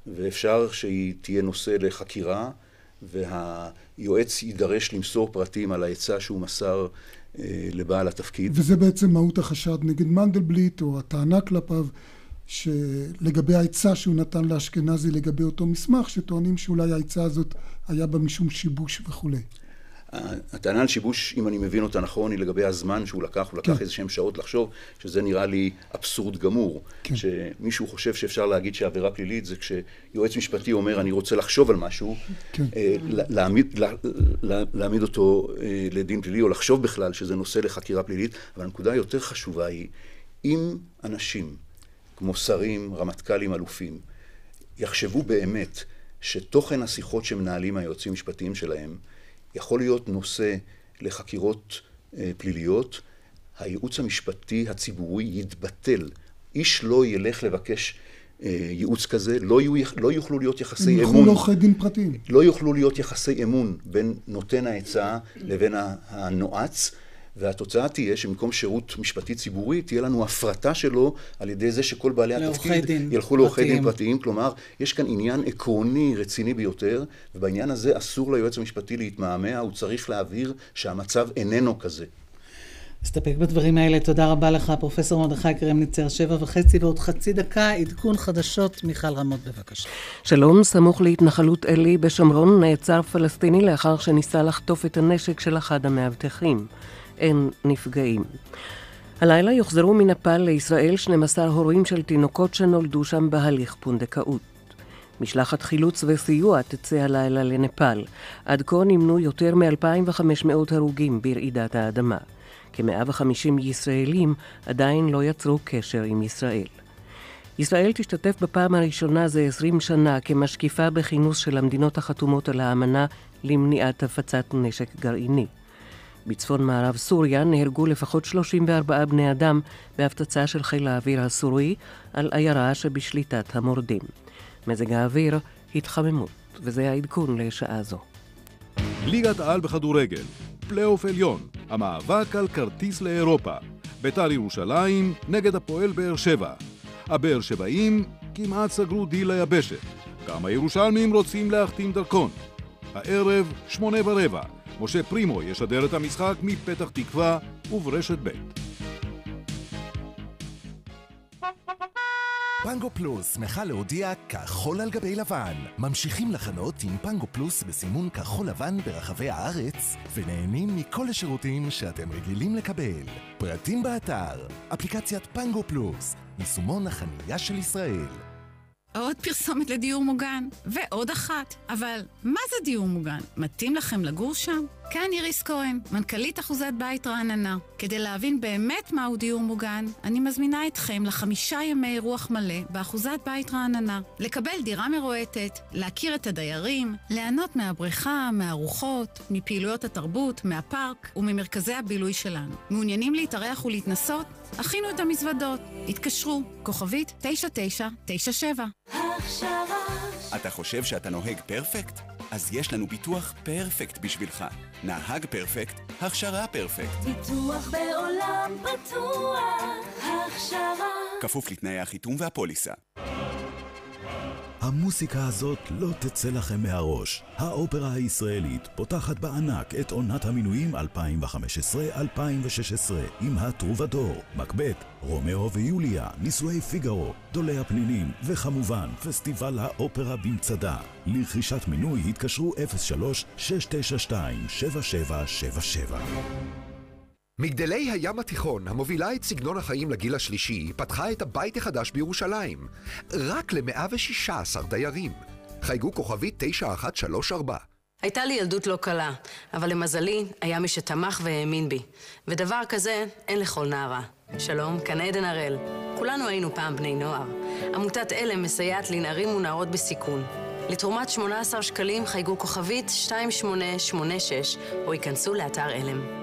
ואפשר שהיא תהיה נושא לחקירה, והיועץ יידרש למסור פרטים על העצה שהוא מסר לבעל התפקיד. וזה בעצם מהות החשד נגד מנדלבליט, או הטענה כלפיו, שלגבי העצה שהוא נתן לאשכנזי לגבי אותו מסמך, שטוענים שאולי העצה הזאת היה בה משום שיבוש וכולי. הטענה על שיבוש, אם אני מבין אותה נכון, היא לגבי הזמן שהוא לקח, הוא לקח כן. איזה שהם שעות לחשוב, שזה נראה לי אבסורד גמור. כן. שמישהו חושב שאפשר להגיד שעבירה פלילית זה כשיועץ משפטי אומר אני רוצה לחשוב על משהו, כן. להעמיד, לה, לה, להעמיד אותו לדין פלילי, או לחשוב בכלל שזה נושא לחקירה פלילית, אבל הנקודה היותר חשובה היא, אם אנשים כמו שרים, רמטכ"לים, אלופים, יחשבו באמת שתוכן השיחות שמנהלים היועצים המשפטיים שלהם, יכול להיות נושא לחקירות אה, פליליות, הייעוץ המשפטי הציבורי יתבטל. איש לא ילך לבקש אה, ייעוץ כזה, לא, יהיו, לא יוכלו להיות יחסי אמון. ילכו לעורכי דין פרטיים. לא יוכלו להיות יחסי אמון בין נותן העצה לבין הנועץ. והתוצאה תהיה שבמקום שירות משפטי ציבורי, תהיה לנו הפרטה שלו על ידי זה שכל בעלי התפקיד ילכו לעורכי דין פרטיים. כלומר, יש כאן עניין עקרוני רציני ביותר, ובעניין הזה אסור ליועץ המשפטי להתמהמה, הוא צריך להבהיר שהמצב איננו כזה. נסתפק בדברים האלה. תודה רבה לך, פרופסור מרדכי קרמניצר, שבע וחצי ועוד חצי דקה, עדכון חדשות, מיכל רמות, בבקשה. שלום, סמוך להתנחלות עלי בשומרון נעצר פלסטיני לאחר שניסה לחטוף את הנשק של אחד המאבטחים. אין נפגעים. הלילה יוחזרו מנפאל לישראל 12 הורים של תינוקות שנולדו שם בהליך פונדקאות. משלחת חילוץ וסיוע תצא הלילה לנפאל. עד כה נמנו יותר מ-2,500 הרוגים ברעידת האדמה. כ-150 ישראלים עדיין לא יצרו קשר עם ישראל. ישראל תשתתף בפעם הראשונה זה 20 שנה כמשקיפה בכינוס של המדינות החתומות על האמנה למניעת הפצת נשק גרעיני. בצפון מערב סוריה נהרגו לפחות 34 בני אדם בהפצצה של חיל האוויר הסורי על עיירה שבשליטת המורדים. מזג האוויר, התחממות, וזה העדכון לשעה זו. ליגת העל בכדורגל, פלייאוף עליון, המאבק על כרטיס לאירופה. בית"ר ירושלים נגד הפועל באר שבע. הבאר שבעים כמעט סגרו דיל ליבשת. גם הירושלמים רוצים להחתים דרכון. הערב, שמונה ורבע, משה פרימו ישדר את המשחק מפתח תקווה וברשת ב'. פנגו פלוס שמחה להודיע כחול על גבי לבן. ממשיכים לחנות עם פנגו פלוס בסימון כחול לבן ברחבי הארץ, ונהנים מכל השירותים שאתם רגילים לקבל. פרטים באתר, אפליקציית פנגו פלוס, יישומון החנייה של ישראל. עוד פרסומת לדיור מוגן, ועוד אחת. אבל מה זה דיור מוגן? מתאים לכם לגור שם? כאן איריס כהן, מנכ"לית אחוזת בית רעננה. כדי להבין באמת מהו דיור מוגן, אני מזמינה אתכם לחמישה ימי רוח מלא באחוזת בית רעננה. לקבל דירה מרועטת, להכיר את הדיירים, ליהנות מהבריכה, מהרוחות, מפעילויות התרבות, מהפארק וממרכזי הבילוי שלנו. מעוניינים להתארח ולהתנסות? הכינו את המזוודות. התקשרו, כוכבית 9997. אתה חושב שאתה נוהג פרפקט? אז יש לנו ביטוח פרפקט בשבילך. נהג פרפקט, הכשרה פרפקט. ביטוח בעולם בטוח, הכשרה. כפוף לתנאי החיתום והפוליסה. המוסיקה הזאת לא תצא לכם מהראש. האופרה הישראלית פותחת בענק את עונת המינויים 2015-2016 עם הטרובדור, מקבט, רומאו ויוליה, נישואי פיגארו, שולי הפנינים, וכמובן, פסטיבל האופרה במצדה. לרכישת מינוי התקשרו 03-692-7777 מגדלי הים התיכון, המובילה את סגנון החיים לגיל השלישי, פתחה את הבית החדש בירושלים. רק ל-116 דיירים. חייגו כוכבית 9134. הייתה לי ילדות לא קלה, אבל למזלי, היה מי שתמך והאמין בי. ודבר כזה אין לכל נערה. שלום, כאן עדן הראל. כולנו היינו פעם בני נוער. עמותת עלם מסייעת לנערים ונערות בסיכון. לתרומת 18 שקלים חייגו כוכבית 2886 או ייכנסו לאתר עלם.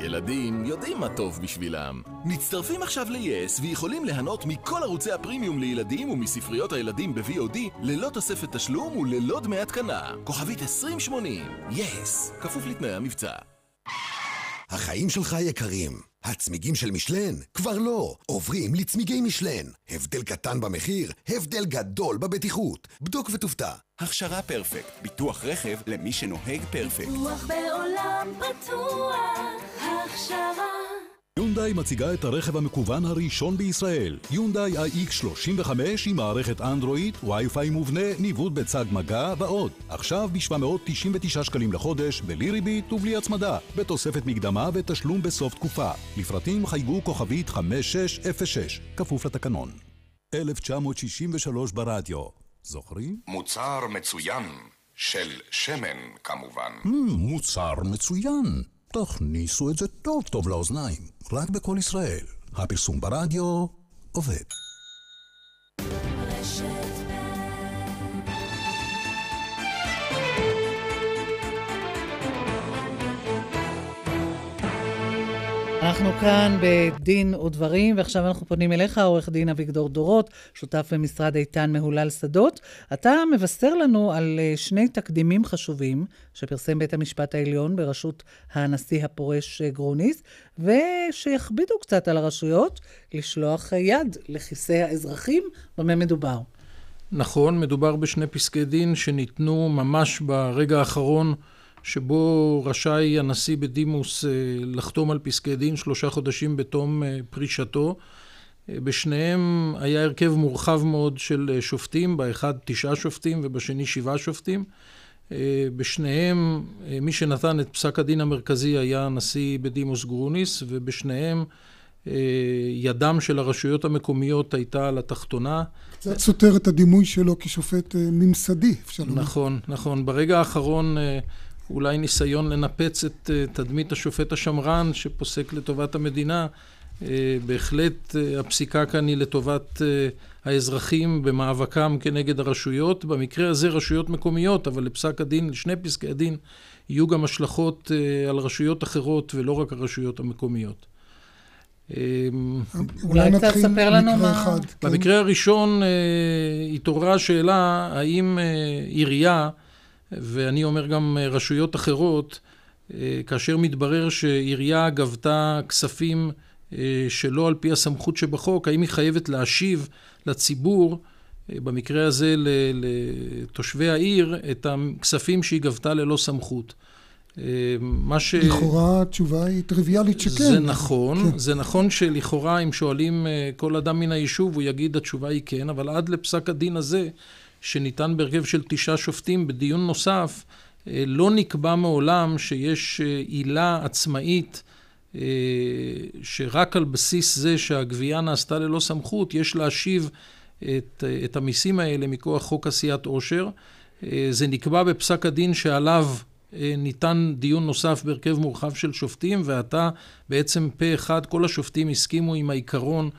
ילדים יודעים מה טוב בשבילם. מצטרפים עכשיו ל-yes ויכולים ליהנות מכל ערוצי הפרימיום לילדים ומספריות הילדים ב-VOD ללא תוספת תשלום וללא דמי התקנה. כוכבית 2080, yes, כפוף לתנאי המבצע. החיים שלך יקרים. הצמיגים של משלן? כבר לא. עוברים לצמיגי משלן. הבדל קטן במחיר, הבדל גדול בבטיחות. בדוק ותופתע. הכשרה פרפקט. ביטוח רכב למי שנוהג פרפקט. ביטוח בעולם בטוח. הכשרה יונדאי מציגה את הרכב המקוון הראשון בישראל, יונדאי iX35 עם מערכת אנדרואיד, וי-פיי מובנה, ניווט בצג מגע ועוד. עכשיו ב-799 שקלים לחודש, בלי ריבית ובלי הצמדה, בתוספת מקדמה ותשלום בסוף תקופה. לפרטים חייגו כוכבית 5606, כפוף לתקנון. 1963 ברדיו. זוכרים? מוצר מצוין, של שמן כמובן. Mm, מוצר מצוין. תכניסו את זה טוב טוב לאוזניים. רק בכל ישראל. הפרסום ברדיו עובד. אנחנו כאן בדין ודברים, ועכשיו אנחנו פונים אליך, עורך דין אביגדור דורות, שותף במשרד איתן מהולל שדות. אתה מבשר לנו על אה, שני תקדימים חשובים שפרסם בית המשפט העליון בראשות הנשיא הפורש אה, גרוניס, ושיכבידו קצת על הרשויות לשלוח יד לכיסי האזרחים. במה מדובר? נכון, מדובר בשני פסקי דין שניתנו ממש ברגע האחרון. שבו רשאי הנשיא בדימוס אה, לחתום על פסקי דין שלושה חודשים בתום אה, פרישתו. אה, בשניהם היה הרכב מורחב מאוד של שופטים, באחד תשעה שופטים ובשני שבעה שופטים. בשניהם, מי שנתן את פסק הדין המרכזי היה הנשיא בדימוס גרוניס, ובשניהם ידם של הרשויות המקומיות הייתה על התחתונה. קצת סותר את הדימוי שלו כשופט ממסדי, אפשר לומר. נכון, נכון. ברגע האחרון אולי ניסיון לנפץ את אה, תדמית השופט השמרן שפוסק לטובת המדינה. אה, בהחלט אה, הפסיקה כאן היא לטובת האזרחים במאבקם כנגד הרשויות. במקרה הזה רשויות מקומיות, אבל לפסק הדין, לשני פסקי הדין, יהיו גם השלכות על רשויות אחרות ולא רק הרשויות המקומיות. אולי קצת ספר לנו מה... אחד, כן? במקרה הראשון התעוררה השאלה האם עירייה ואני אומר גם אה, רשויות אחרות, אה, כאשר מתברר שעירייה גבתה כספים אה, שלא על פי הסמכות שבחוק, האם היא חייבת להשיב לציבור, במקרה הזה לתושבי העיר, את הכספים שהיא גבתה ללא סמכות. מה ש... לכאורה התשובה היא טריוויאלית שכן. זה נכון, כן. זה נכון שלכאורה אם שואלים כל אדם מן היישוב, הוא יגיד התשובה היא כן, אבל עד לפסק הדין הזה, שניתן בהרכב של תשעה שופטים בדיון נוסף, אה, לא נקבע מעולם שיש אה, עילה עצמאית אה, שרק על בסיס זה שהגבייה נעשתה ללא סמכות, יש להשיב את, את המיסים האלה מכוח חוק עשיית עושר. זה נקבע בפסק הדין שעליו ניתן דיון נוסף בהרכב מורחב של שופטים, ועתה בעצם פה אחד כל השופטים הסכימו עם העיקרון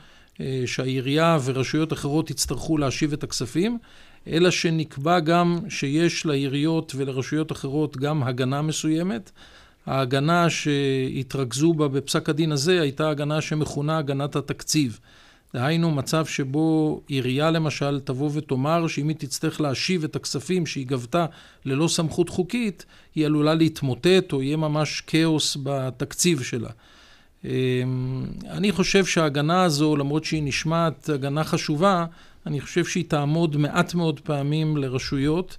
שהעירייה ורשויות אחרות יצטרכו להשיב את הכספים. אלא שנקבע גם שיש לעיריות ולרשויות אחרות גם הגנה מסוימת. ההגנה שהתרכזו בה בפסק הדין הזה הייתה הגנה שמכונה הגנת התקציב. דהיינו מצב שבו עירייה למשל תבוא ותאמר שאם היא תצטרך להשיב את הכספים שהיא גבתה ללא סמכות חוקית, היא עלולה להתמוטט או יהיה ממש כאוס בתקציב שלה. אמ, אני חושב שההגנה הזו, למרות שהיא נשמעת הגנה חשובה, אני חושב שהיא תעמוד מעט מאוד פעמים לרשויות,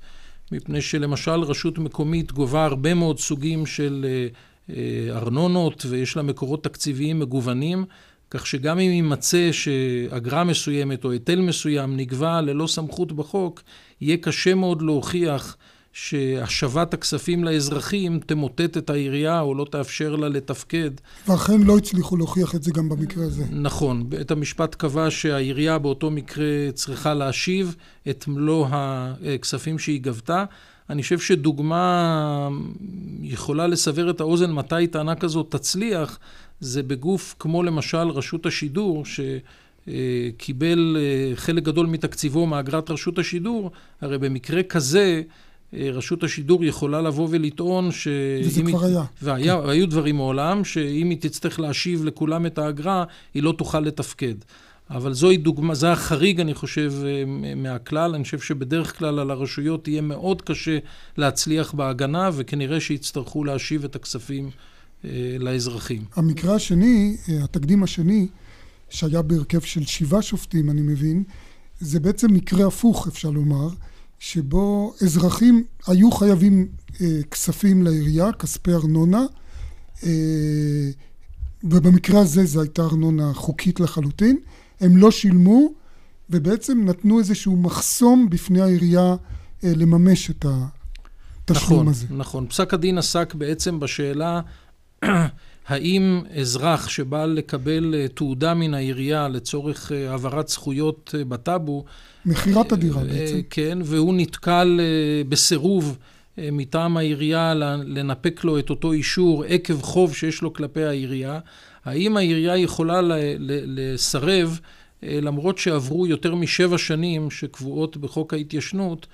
מפני שלמשל רשות מקומית גובה הרבה מאוד סוגים של אה, אה, ארנונות ויש לה מקורות תקציביים מגוונים, כך שגם אם יימצא שאגרה מסוימת או היטל מסוים נגבה ללא סמכות בחוק, יהיה קשה מאוד להוכיח שהשבת הכספים לאזרחים תמוטט את העירייה או לא תאפשר לה לתפקד. ואכן לא הצליחו להוכיח את זה גם במקרה הזה. נכון. בית המשפט קבע שהעירייה באותו מקרה צריכה להשיב את מלוא הכספים שהיא גבתה. אני חושב שדוגמה יכולה לסבר את האוזן מתי טענה כזאת תצליח, זה בגוף כמו למשל רשות השידור, ש... קיבל אה, חלק גדול מתקציבו מאגרת רשות השידור, הרי במקרה כזה רשות השידור יכולה לבוא ולטעון ש... וזה כבר היא... היה. והיה, והיו דברים מעולם, שאם היא תצטרך להשיב לכולם את האגרה, היא לא תוכל לתפקד. אבל זוהי דוגמה, זה החריג, אני חושב, אה, מהכלל. אני חושב שבדרך כלל על הרשויות יהיה מאוד קשה להצליח בהגנה, וכנראה שיצטרכו להשיב את הכספים אה, לאזרחים. המקרה השני, התקדים השני, שהיה בהרכב של שבעה שופטים, אני מבין, זה בעצם מקרה הפוך, אפשר לומר. שבו אזרחים היו חייבים אה, כספים לעירייה, כספי ארנונה, אה, ובמקרה הזה זו הייתה ארנונה חוקית לחלוטין, הם לא שילמו ובעצם נתנו איזשהו מחסום בפני העירייה אה, לממש את התשלום נכון, הזה. נכון, פסק הדין עסק בעצם בשאלה האם אזרח שבא לקבל אה, תעודה מן העירייה לצורך אה, העברת זכויות אה, בטאבו... מכירת הדירה בעצם. כן, והוא נתקל בסירוב מטעם העירייה לנפק לו את אותו אישור עקב חוב שיש לו כלפי העירייה, האם העירייה יכולה לסרב, למרות שעברו יותר משבע שנים שקבועות בחוק ההתיישנות,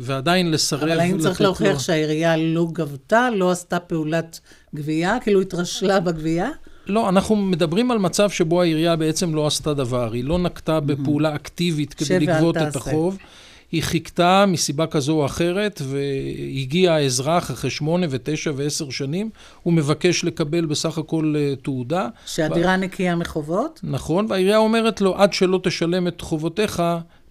ועדיין לסרב לו... אבל האם צריך להוכיח שהעירייה לא גבתה, לא עשתה פעולת גבייה? כאילו התרשלה בגבייה? לא, אנחנו מדברים על מצב שבו העירייה בעצם לא עשתה דבר, היא לא נקטה בפעולה אקטיבית כדי לגבות את החוב. היא חיכתה מסיבה כזו או אחרת, והגיע האזרח אחרי שמונה ותשע ועשר שנים, הוא מבקש לקבל בסך הכל אה, תעודה. שהדירה ו... נקייה מחובות? נכון, והעירייה אומרת לו, עד שלא תשלם את חובותיך,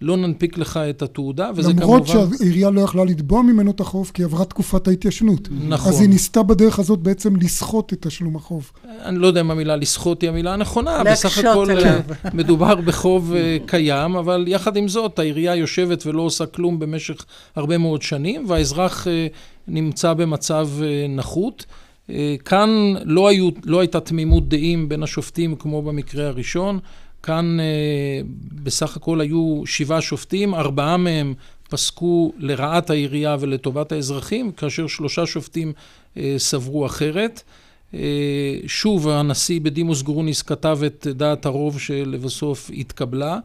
לא ננפיק לך את התעודה, וזה למרות כמובן... למרות שהעירייה לא יכלה לתבוע ממנו את החוב, כי עברה תקופת ההתיישנות. נכון. אז היא ניסתה בדרך הזאת בעצם לסחוט את תשלום החוב. אני לא יודע אם המילה לסחוט היא המילה הנכונה, בסך הכל אליו. מדובר בחוב אה, קיים, אבל יחד עם זאת, העירייה יושבת ולא עושה כלום במשך הרבה מאוד שנים, והאזרח אה, נמצא במצב אה, נחות. כאן לא, היו, לא הייתה תמימות דעים בין השופטים כמו במקרה הראשון. כאן אה, בסך הכל היו שבעה שופטים, ארבעה מהם פסקו לרעת העירייה ולטובת האזרחים, כאשר שלושה שופטים אה, סברו אחרת. אה, שוב, הנשיא בדימוס גרוניס כתב את דעת הרוב שלבסוף התקבלה.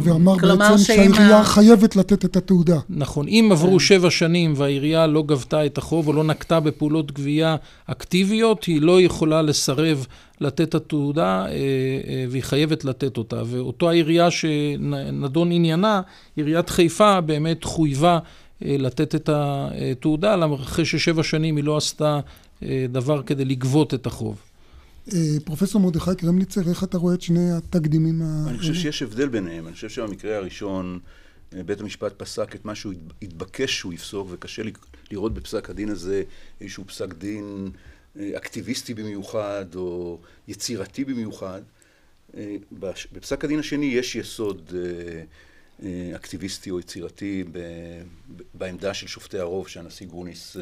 ואמר בעצם שהעירייה ה... חייבת לתת את התעודה. נכון. אם עברו כן. שבע שנים והעירייה לא גבתה את החוב או לא נקטה בפעולות גבייה אקטיביות, היא לא יכולה לסרב לתת את התעודה אה, אה, והיא חייבת לתת אותה. ואותו העירייה שנדון עניינה, עיריית חיפה, באמת חויבה אה, לתת את התעודה, אחרי ששבע שנים היא לא עשתה דבר כדי לגבות את החוב. פרופסור מרדכי קרמניצר, איך אתה רואה את שני התקדימים האלה? אני חושב שיש הבדל ביניהם. אני חושב שבמקרה הראשון בית המשפט פסק את מה שהוא התבקש שהוא יפסוק, וקשה לראות בפסק הדין הזה איזשהו פסק דין אקטיביסטי במיוחד, או יצירתי במיוחד. בפסק הדין השני יש יסוד אקטיביסטי או יצירתי בעמדה של שופטי הרוב שהנשיא גרוניס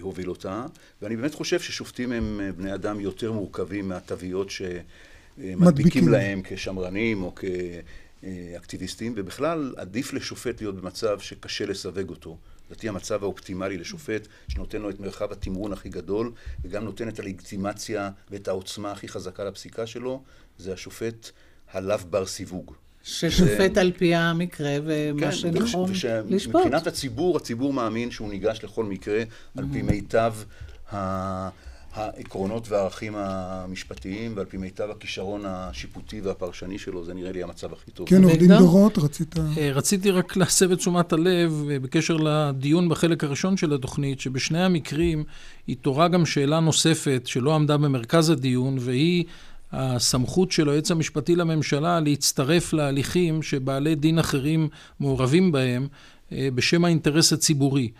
הוביל אותה, ואני באמת חושב ששופטים הם בני אדם יותר מורכבים מהתוויות שמדביקים להם כשמרנים או כאקטיביסטים, ובכלל עדיף לשופט להיות במצב שקשה לסווג אותו. לדעתי המצב האופטימלי לשופט, שנותן לו את מרחב התמרון הכי גדול, וגם נותן את הלגיטימציה ואת העוצמה הכי חזקה לפסיקה שלו, זה השופט הלאו בר סיווג. ששופט ש... על פי המקרה ומה כן, שנכון וש... לשפוט. מבחינת הציבור, הציבור מאמין שהוא ניגש לכל מקרה על פי מיטב ה... העקרונות והערכים המשפטיים, ועל פי מיטב הכישרון השיפוטי והפרשני שלו, זה נראה לי המצב הכי טוב. כן, עורך דין דורות, רצית... אה, רציתי רק להסב את תשומת הלב אה, בקשר לדיון בחלק הראשון של התוכנית, שבשני המקרים התעוררה גם שאלה נוספת שלא עמדה במרכז הדיון, והיא הסמכות של היועץ המשפטי לממשלה להצטרף להליכים שבעלי דין אחרים מעורבים בהם אה, בשם האינטרס הציבורי.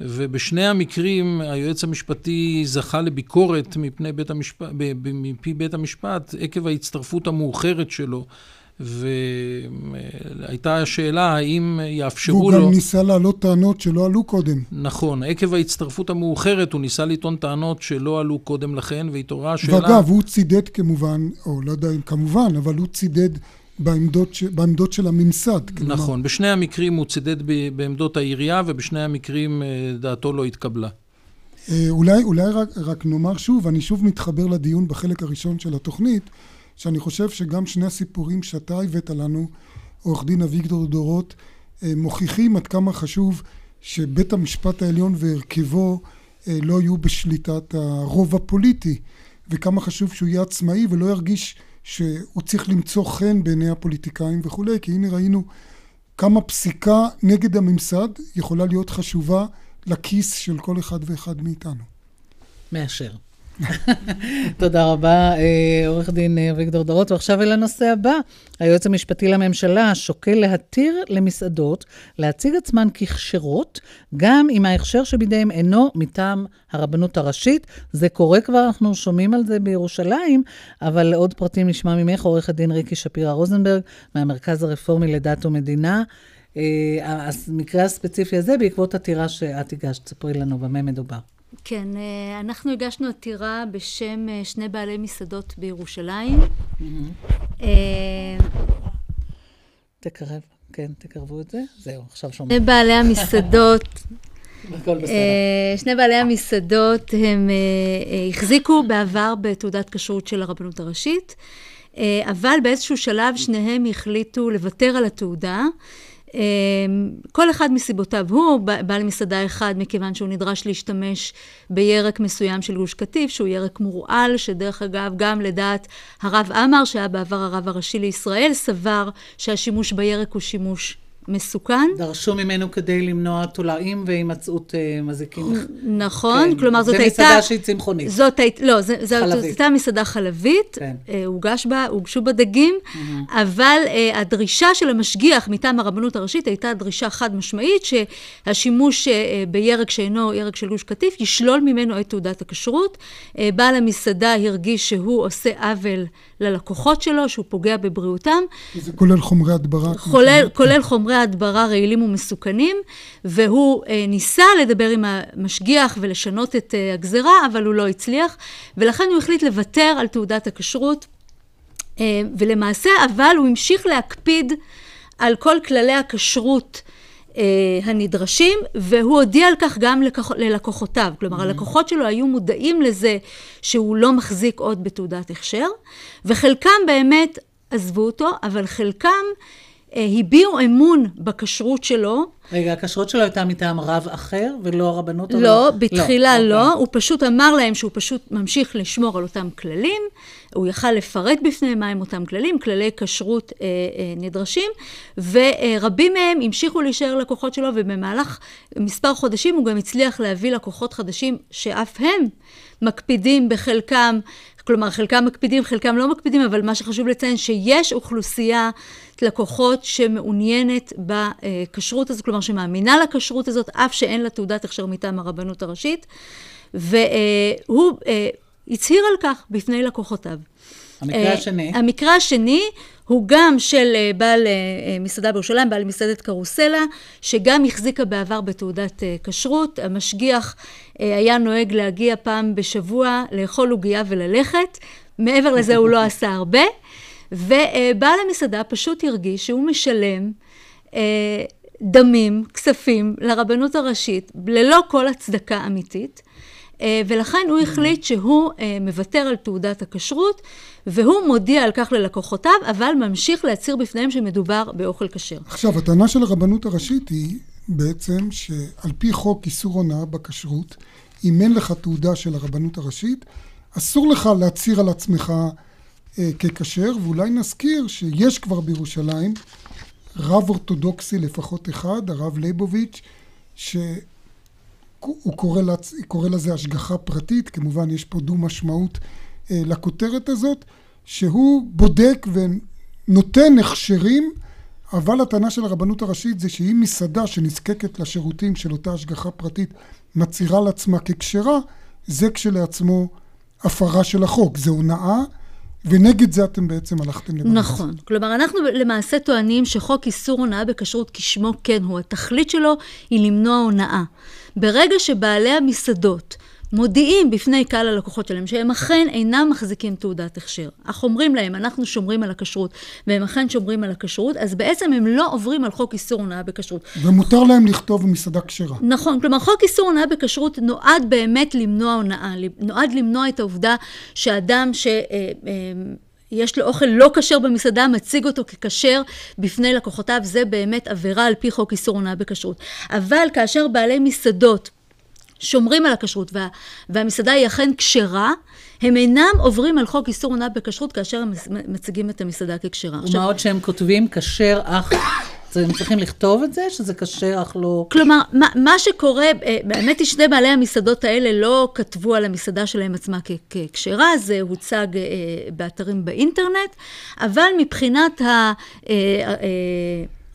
ובשני המקרים היועץ המשפטי זכה לביקורת מפני בית המשפט, מפי בית המשפט עקב ההצטרפות המאוחרת שלו. והייתה השאלה האם יאפשרו והוא לו... והוא גם ניסה להעלות טענות שלא עלו קודם. נכון, עקב ההצטרפות המאוחרת הוא ניסה לטעון טענות שלא עלו קודם לכן, והתעוררה השאלה... ואגב, הוא צידד כמובן, או לא יודע אם כמובן, אבל הוא צידד בעמדות, ש... בעמדות של הממסד. נכון, כלומר. בשני המקרים הוא צידד ב... בעמדות העירייה, ובשני המקרים אה, דעתו לא התקבלה. אה, אולי, אולי רק, רק נאמר שוב, אני שוב מתחבר לדיון בחלק הראשון של התוכנית, שאני חושב שגם שני הסיפורים שאתה הבאת לנו, עורך דין אביגדור דורות, אה, מוכיחים עד כמה חשוב שבית המשפט העליון והרכבו לא יהיו בשליטת הרוב הפוליטי, וכמה חשוב שהוא יהיה עצמאי ולא ירגיש שהוא צריך למצוא חן בעיני הפוליטיקאים וכולי, כי הנה ראינו כמה פסיקה נגד הממסד יכולה להיות חשובה לכיס של כל אחד ואחד מאיתנו. מאשר. תודה רבה, אה, עורך דין אה, אביגדור דורות. ועכשיו אל הנושא הבא. היועץ המשפטי לממשלה שוקל להתיר למסעדות להציג עצמן ככשרות, גם אם ההכשר שבידיהם אינו מטעם הרבנות הראשית. זה קורה כבר, אנחנו שומעים על זה בירושלים, אבל עוד פרטים נשמע ממך, עורכת דין ריקי שפירא רוזנברג, מהמרכז הרפורמי לדת ומדינה. המקרה אה, הספציפי הזה בעקבות עתירה שאת הגשת, ספרי לנו במה מדובר. כן, אה, אנחנו הגשנו עתירה בשם אה, שני בעלי מסעדות בירושלים. אה, תקרב, כן, תקרבו את זה. זהו, עכשיו שני שומעים. בעלי המסעדות, שני בעלי המסעדות, הם החזיקו בעבר בתעודת כשרות של הרבנות הראשית, אבל באיזשהו שלב שניהם החליטו לוותר על התעודה. אה, כל אחד מסיבותיו. הוא, בעל מסעדה אחד, מכיוון שהוא נדרש להשתמש בירק מסוים של גוש קטיף, שהוא ירק מורעל, שדרך אגב, גם לדעת הרב עמאר, שהיה בעבר הרב הראשי לישראל, סבר שהשימוש בירק הוא שימוש מסוכן. דרשו ממנו כדי למנוע תולעים והימצאות אה, מזיקים. נכון, כן. כלומר זאת הייתה... מסעדה שהיא צמחונית. זאת הייתה, לא, זה- זאת חלבית. הייתה מסעדה חלבית, כן. אה, הוגש בה, הוגשו בה דגים, אבל אה, הדרישה של המשגיח מטעם הרבנות הראשית הייתה דרישה חד משמעית שהשימוש אה, בירק שאינו ירק של גוש קטיף ישלול ממנו את תעודת הכשרות. אה, בעל המסעדה הרגיש שהוא עושה עוול ללקוחות שלו, שהוא פוגע בבריאותם. זה כולל חומרי הדברה. כולל, כולל חומרי הדברה רעילים ומסוכנים, והוא אה, ניסה לדבר עם המשגיח ולשנות את אה, הגזרה, אבל הוא לא הצליח, ולכן הוא החליט לוותר על תעודת הכשרות, אה, ולמעשה, אבל הוא המשיך להקפיד על כל כללי הכשרות. אה, הנדרשים, והוא הודיע על כך גם לקוח, ללקוחותיו. כלומר, הלקוחות שלו היו מודעים לזה שהוא לא מחזיק עוד בתעודת הכשר, וחלקם באמת עזבו אותו, אבל חלקם הביעו אמון בכשרות שלו. רגע, הכשרות שלו הייתה מטעם רב אחר ולא הרבנות? לא, בתחילה לא, אוקיי. הוא פשוט אמר להם שהוא פשוט ממשיך לשמור על אותם כללים, הוא יכל לפרט בפניהם מהם אותם כללים, כללי כשרות אה, אה, נדרשים, ורבים מהם המשיכו להישאר לקוחות שלו, ובמהלך מספר חודשים הוא גם הצליח להביא לקוחות חדשים שאף הם מקפידים בחלקם, כלומר חלקם מקפידים, חלקם לא מקפידים, אבל מה שחשוב לציין שיש אוכלוסייה לקוחות שמעוניינת בכשרות הזאת, כלומר שמאמינה לכשרות הזאת, אף שאין לה תעודת הכשר מטעם הרבנות הראשית, והוא אה, הצהיר על כך בפני לקוחותיו. המקרה אה, השני? המקרה השני הוא גם של אה, בעל אה, מסעדה בירושלים, בעל מסעדת קרוסלה, שגם החזיקה בעבר בתעודת כשרות. המשגיח היה נוהג להגיע פעם בשבוע, לאכול עוגייה וללכת. מעבר לזה הוא לא עשה הרבה. ובעל המסעדה פשוט הרגיש שהוא משלם דמים, כספים, לרבנות הראשית, ללא כל הצדקה אמיתית. אה, ולכן הוא החליט שהוא אה, מוותר על תעודת הכשרות, והוא מודיע על כך ללקוחותיו, אבל ממשיך להצהיר בפניהם שמדובר באוכל כשר. עכשיו, הטענה של הרבנות הראשית היא בעצם שעל פי חוק איסור הונאה בכשרות, אם אין לך תעודה של הרבנות הראשית, אסור לך להצהיר על עצמך אה, ככשר, ואולי נזכיר שיש כבר בירושלים רב אורתודוקסי לפחות אחד, הרב ליבוביץ', שהוא קורא, לצ... קורא לזה השגחה פרטית, כמובן יש פה דו משמעות אה, לכותרת הזאת, שהוא בודק ונותן הכשרים, אבל הטענה של הרבנות הראשית זה שאם מסעדה שנזקקת לשירותים של אותה השגחה פרטית מצהירה על עצמה ככשרה, זה כשלעצמו הפרה של החוק, זה הונאה. ונגד זה אתם בעצם הלכתם לבג"ץ. נכון. כלומר, אנחנו למעשה טוענים שחוק איסור הונאה בכשרות כשמו כן הוא. התכלית שלו היא למנוע הונאה. ברגע שבעלי המסעדות מודיעים בפני קהל הלקוחות שלהם שהם אכן אינם מחזיקים תעודת הכשר, אך אומרים להם, אנחנו שומרים על הכשרות, והם אכן שומרים על הכשרות, אז בעצם הם לא עוברים על חוק איסור הונאה בכשרות. ומותר להם לכתוב מסעדה כשרה. נכון, כלומר חוק איסור הונאה בכשרות נועד באמת למנוע הונאה, נועד למנוע את העובדה שאדם ש... אה, אה, יש לו אוכל לא כשר במסעדה, מציג אותו ככשר בפני לקוחותיו, זה באמת עבירה על פי חוק איסור הונאה בכשרות. אבל כאשר בעלי מסעדות שומרים על הכשרות וה, והמסעדה היא אכן כשרה, הם אינם עוברים על חוק איסור הונאה בכשרות כאשר הם מציגים את המסעדה ככשרה. ומה עוד שהם כותבים כשר אך... הם צריכים לכתוב את זה, שזה כשר אך לא... כלומר, מה, מה שקורה, באמת שני בעלי המסעדות האלה לא כתבו על המסעדה שלהם עצמה ככשרה, זה הוצג באתרים באינטרנט, אבל מבחינת ה...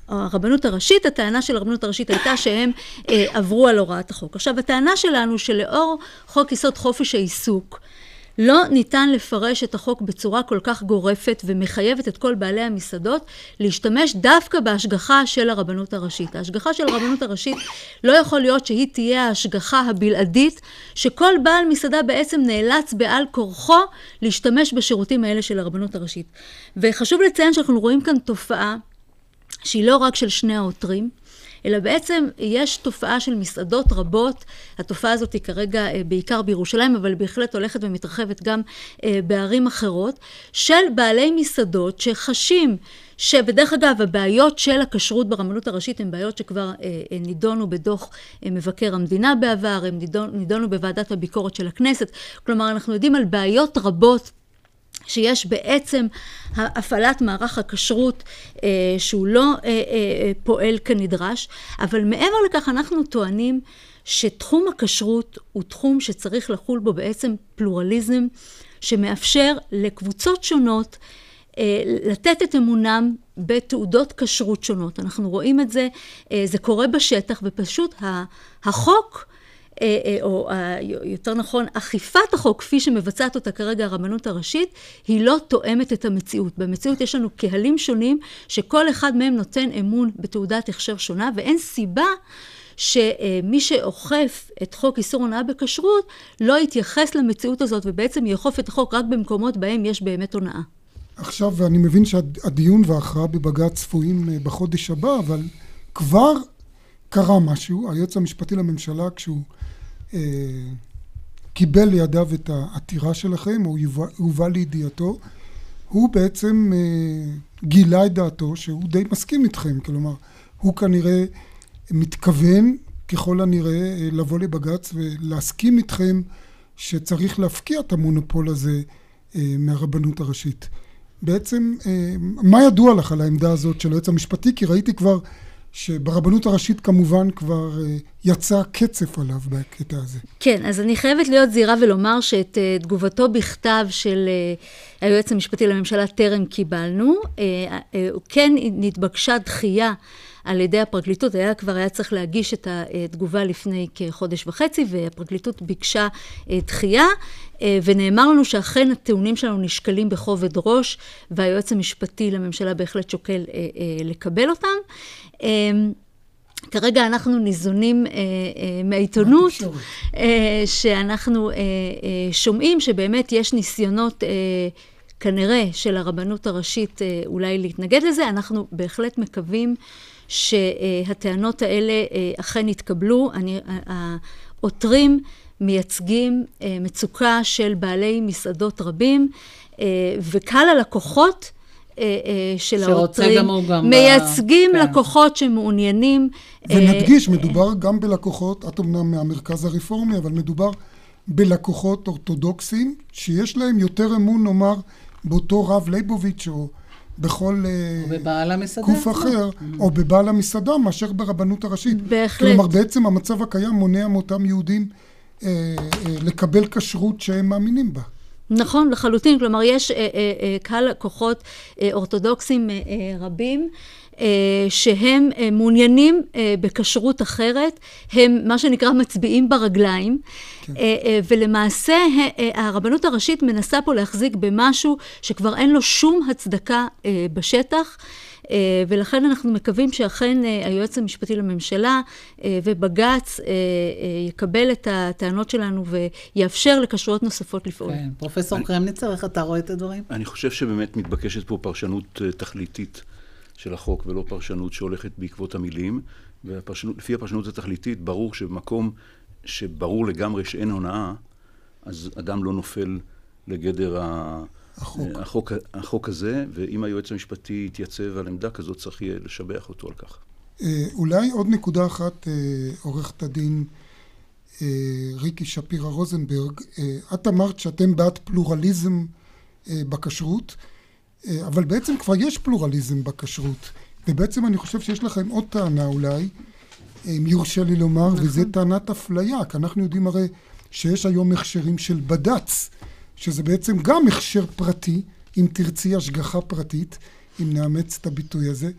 הרבנות הראשית, הטענה של הרבנות הראשית הייתה שהם עברו על הוראת החוק. עכשיו, הטענה שלנו שלאור חוק יסוד חופש העיסוק, לא ניתן לפרש את החוק בצורה כל כך גורפת ומחייבת את כל בעלי המסעדות להשתמש דווקא בהשגחה של הרבנות הראשית. ההשגחה של הרבנות הראשית לא יכול להיות שהיא תהיה ההשגחה הבלעדית, שכל בעל מסעדה בעצם נאלץ בעל כורחו להשתמש בשירותים האלה של הרבנות הראשית. וחשוב לציין שאנחנו רואים כאן תופעה שהיא לא רק של שני העותרים, אלא בעצם יש תופעה של מסעדות רבות, התופעה הזאת היא כרגע אה, בעיקר בירושלים, אבל בהחלט הולכת ומתרחבת גם אה, בערים אחרות, של בעלי מסעדות שחשים שבדרך אגב הבעיות של הכשרות ברבנות הראשית הן בעיות שכבר אה, נידונו בדוח מבקר המדינה בעבר, הן נידונו בוועדת הביקורת של הכנסת, כלומר אנחנו יודעים על בעיות רבות שיש בעצם הפעלת מערך הכשרות אה, שהוא לא אה, אה, פועל כנדרש, אבל מעבר לכך אנחנו טוענים שתחום הכשרות הוא תחום שצריך לחול בו בעצם פלורליזם שמאפשר לקבוצות שונות לתת את אמונם בתעודות כשרות שונות. אנחנו רואים את זה, זה קורה בשטח ופשוט החוק אה, אה, או יותר נכון, אכיפת החוק כפי שמבצעת אותה כרגע הרבנות הראשית, היא לא תואמת את המציאות. במציאות יש לנו קהלים שונים, שכל אחד מהם נותן אמון בתעודת הכשר שונה, ואין סיבה שמי שאוכף את חוק איסור הונאה בכשרות, לא יתייחס למציאות הזאת ובעצם יאכוף את החוק רק במקומות בהם יש באמת הונאה. עכשיו, אני מבין שהדיון וההכרעה בבג"ץ צפויים אה, בחודש הבא, אבל כבר קרה משהו. היועץ המשפטי לממשלה, כשהוא אה, קיבל לידיו את העתירה שלכם, או הובא לידיעתו, הוא בעצם אה, גילה את דעתו שהוא די מסכים איתכם, כלומר, הוא כנראה מתכוון ככל הנראה אה, לבוא לבג"ץ ולהסכים איתכם שצריך להפקיע את המונופול הזה מהרבנות הראשית. בעצם, מה ידוע לך על העמדה הזאת של היועץ המשפטי? כי ראיתי כבר שברבנות הראשית כמובן כבר אה, יצא קצף עליו בקטע הזה. כן, אז אני חייבת להיות זהירה ולומר שאת אה, תגובתו בכתב של אה, היועץ המשפטי לממשלה טרם קיבלנו. כן נתבקשה דחייה על ידי הפרקליטות, היה כבר היה צריך להגיש את התגובה לפני כחודש וחצי, והפרקליטות ביקשה דחייה, ונאמר לנו שאכן הטיעונים שלנו נשקלים בכובד ראש, והיועץ המשפטי לממשלה בהחלט שוקל לקבל אותם. כרגע אנחנו ניזונים אה, אה, מהעיתונות, אה, שאנחנו שומעים שבאמת יש ניסיונות כנראה של הרבנות הראשית אולי להתנגד לזה. אנחנו בהחלט מקווים שהטענות האלה אכן יתקבלו. אני, העותרים מייצגים מצוקה של בעלי מסעדות רבים, וקהל הלקוחות אה, אה, של העותרים, מייצגים כן. לקוחות שמעוניינים. אה, ונדגיש, מדובר גם בלקוחות, את אמנם מהמרכז הרפורמי, אבל מדובר בלקוחות אורתודוקסים, שיש להם יותר אמון, נאמר, באותו רב ליבוביץ' או בכל גוף אחר, mm. או בבעל המסעדה, מאשר ברבנות הראשית. בהחלט. כלומר, בעצם המצב הקיים מונע מאותם יהודים אה, אה, לקבל כשרות שהם מאמינים בה. נכון, לחלוטין. כלומר, יש אה, אה, אה, קהל לקוחות אה, אורתודוקסים אה, אה, רבים. אה, שהם אה, מעוניינים אה, בכשרות אחרת, הם מה שנקרא מצביעים ברגליים, כן. ולמעשה הרבנות הראשית מנסה פה להחזיק במשהו שכבר אין לו שום הצדקה בשטח. ולכן אנחנו מקווים שאכן היועץ המשפטי לממשלה ובג"ץ יקבל את הטענות שלנו ויאפשר לכשרויות נוספות לפעול. כן, פרופסור אני... קרמניצר, איך אתה רואה את הדברים? אני חושב שבאמת מתבקשת פה פרשנות תכליתית של החוק ולא פרשנות שהולכת בעקבות המילים. ולפי הפרשנות התכליתית, ברור שבמקום שברור לגמרי שאין הונאה, אז אדם לא נופל לגדר ה... החוק. אה, החוק, החוק הזה, ואם היועץ המשפטי יתייצב על עמדה כזאת, צריך יהיה לשבח אותו על כך. אה, אולי עוד נקודה אחת, אה, עורכת הדין ריקי שפירא רוזנברג, את אמרת שאתם בעד פלורליזם בכשרות, אבל בעצם כבר יש פלורליזם בכשרות, ובעצם אני חושב שיש לכם עוד טענה אולי, אם יורשה לי לומר, נכון. וזה טענת אפליה, כי אנחנו יודעים הרי שיש היום הכשרים של בד"ץ. שזה בעצם גם הכשר פרטי, אם תרצי השגחה פרטית, אם נאמץ את הביטוי הזה.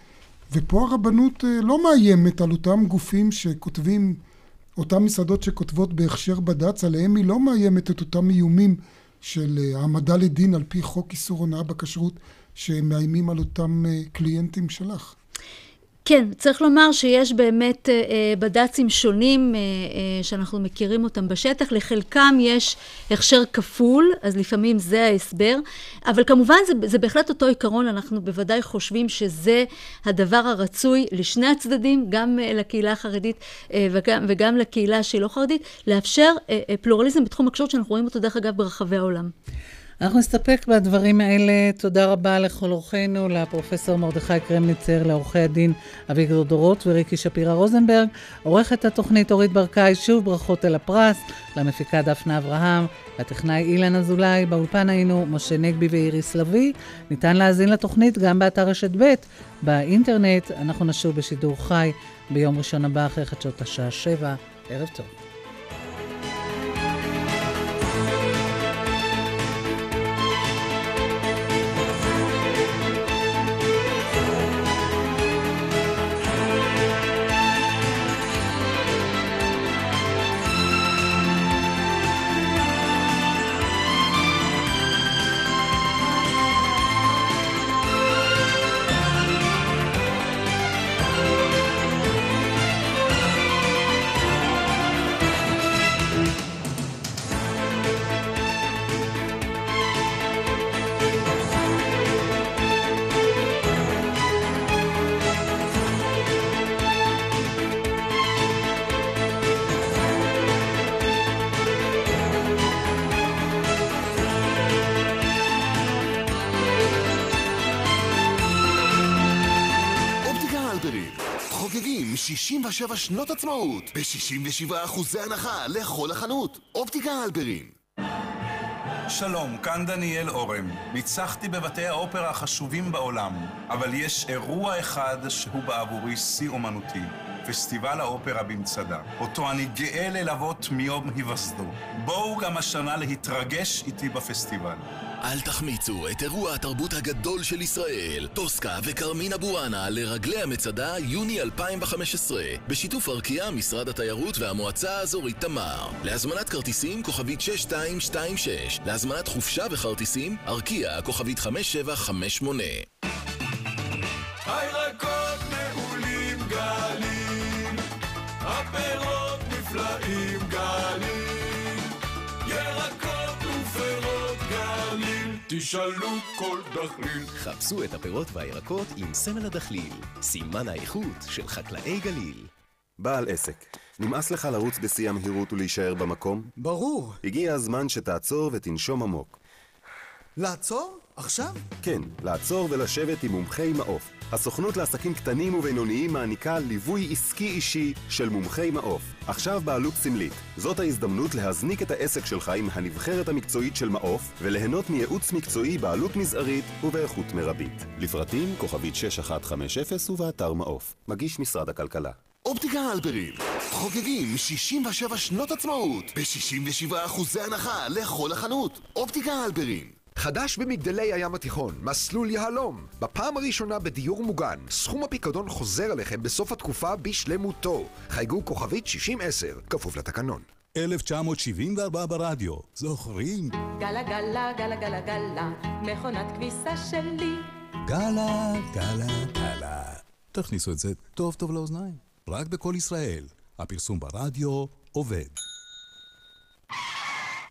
ופה הרבנות אה, לא מאיימת על אותם גופים שכותבים, אותם מסעדות שכותבות בהכשר בד"ץ, עליהם היא לא מאיימת את אותם איומים של העמדה לדין על פי חוק איסור הונאה בכשרות שמאיימים על אותם קליינטים שלך. כן, צריך לומר שיש באמת אה, אה, בד"צים שונים אה, שאנחנו מכירים אותם בשטח, לחלקם יש הכשר כפול, אז לפעמים זה ההסבר, אבל כמובן זה, זה בהחלט אותו עיקרון, אנחנו בוודאי חושבים שזה הדבר הרצוי לשני הצדדים, גם לקהילה החרדית וגם, וגם לקהילה שהיא לא חרדית, לאפשר פלורליזם בתחום הכשרות שאנחנו רואים אותו דרך אגב ברחבי העולם. אנחנו נסתפק בדברים האלה. תודה רבה לכל אורחינו, לפרופסור מרדכי קרמניצר, לעורכי הדין אביגדור דורות וריקי שפירא רוזנברג, עורכת התוכנית אורית ברקאי, שוב ברכות על הפרס, למפיקה דפנה אברהם, לטכנאי אילן אזולאי, באולפן היינו משה נגבי ואיריס לביא. ניתן להאזין לתוכנית גם באתר רשת ב', באינטרנט. אנחנו נשוב בשידור חי ביום ראשון הבא אחרי חדשות השעה 7. ערב טוב. שבע שנות עצמאות ב-67 אחוזי הנחה לכל החנות. אופטיקה הלפרין. שלום, כאן דניאל אורם. ניצחתי בבתי האופרה החשובים בעולם, אבל יש אירוע אחד שהוא בעבורי שיא אומנותי. פסטיבל האופרה במצדה, אותו אני גאה ללוות מיום היווסדו. בואו גם השנה להתרגש איתי בפסטיבל. אל תחמיצו את אירוע התרבות הגדול של ישראל, טוסקה וכרמין אבואנה לרגלי המצדה יוני 2015, בשיתוף ארקיע, משרד התיירות והמועצה האזורית תמר. להזמנת כרטיסים כוכבית 6226, להזמנת חופשה וכרטיסים ארקיע כוכבית 5758. הירקות תשאלו כל דחליל. חפשו את הפירות והירקות עם סמל הדחליל, סימן האיכות של חקלאי גליל. בעל עסק, נמאס לך לרוץ בשיא המהירות ולהישאר במקום? ברור. הגיע הזמן שתעצור ותנשום עמוק. לעצור? עכשיו? כן, לעצור ולשבת עם מומחי מעוף. הסוכנות לעסקים קטנים ובינוניים מעניקה ליווי עסקי אישי של מומחי מעוף. עכשיו בעלות סמלית. זאת ההזדמנות להזניק את העסק שלך עם הנבחרת המקצועית של מעוף וליהנות מייעוץ מקצועי בעלות מזערית ובאיכות מרבית. לפרטים כוכבית 6150 ובאתר מעוף. מגיש משרד הכלכלה. אופטיקה הלפרין, חוגגים 67 שנות עצמאות ב-67 אחוזי הנחה לכל החנות. אופטיקה הלפרין חדש במגדלי הים התיכון, מסלול יהלום. בפעם הראשונה בדיור מוגן, סכום הפיקדון חוזר אליכם בסוף התקופה בשלמותו. חייגו כוכבית 6010, כפוף לתקנון. 1974 ברדיו, זוכרים? גלה גלה גלה גלה גלה, מכונת כביסה שלי. גלה, גלה, גלה. תכניסו את זה טוב טוב לאוזניים. רק בקול ישראל. הפרסום ברדיו עובד.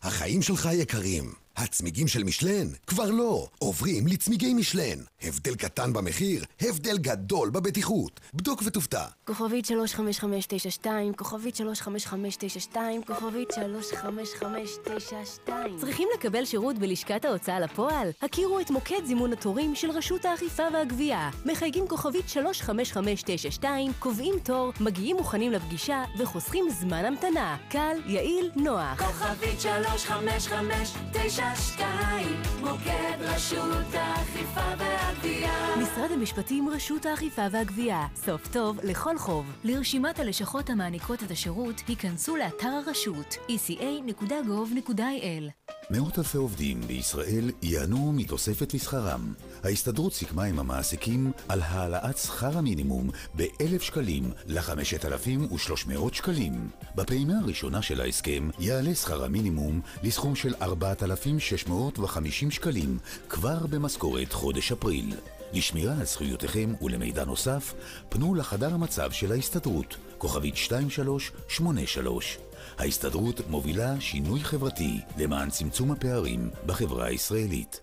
החיים שלך יקרים. הצמיגים של משלן? כבר לא. עוברים לצמיגי משלן. הבדל קטן במחיר, הבדל גדול בבטיחות. בדוק ותופתע. כוכבית 35592, כוכבית 35592, כוכבית 35592. צריכים לקבל שירות בלשכת ההוצאה לפועל? הכירו את מוקד זימון התורים של רשות האכיפה והגבייה. מחייגים כוכבית 35592, קובעים תור, מגיעים מוכנים לפגישה וחוסכים זמן המתנה. קל, יעיל, נוח. כוכבית 35592 שתיים, מוקד רשות האכיפה והגבייה. משרד המשפטים, רשות האכיפה והגבייה. סוף טוב לכל חוב. לרשימת הלשכות המעניקות את השירות, היכנסו לאתר הרשות, eca.gov.il. מאות אלפי עובדים בישראל ייהנו מתוספת לשכרם. ההסתדרות סיכמה עם המעסיקים על העלאת שכר המינימום ב-1,000 שקלים ל-5,300 שקלים. בפעימה הראשונה של ההסכם יעלה שכר המינימום לסכום של 4,650 שקלים כבר במשכורת חודש אפריל. לשמירה על זכויותיכם ולמידע נוסף, פנו לחדר המצב של ההסתדרות, כוכבית 2383. ההסתדרות מובילה שינוי חברתי למען צמצום הפערים בחברה הישראלית.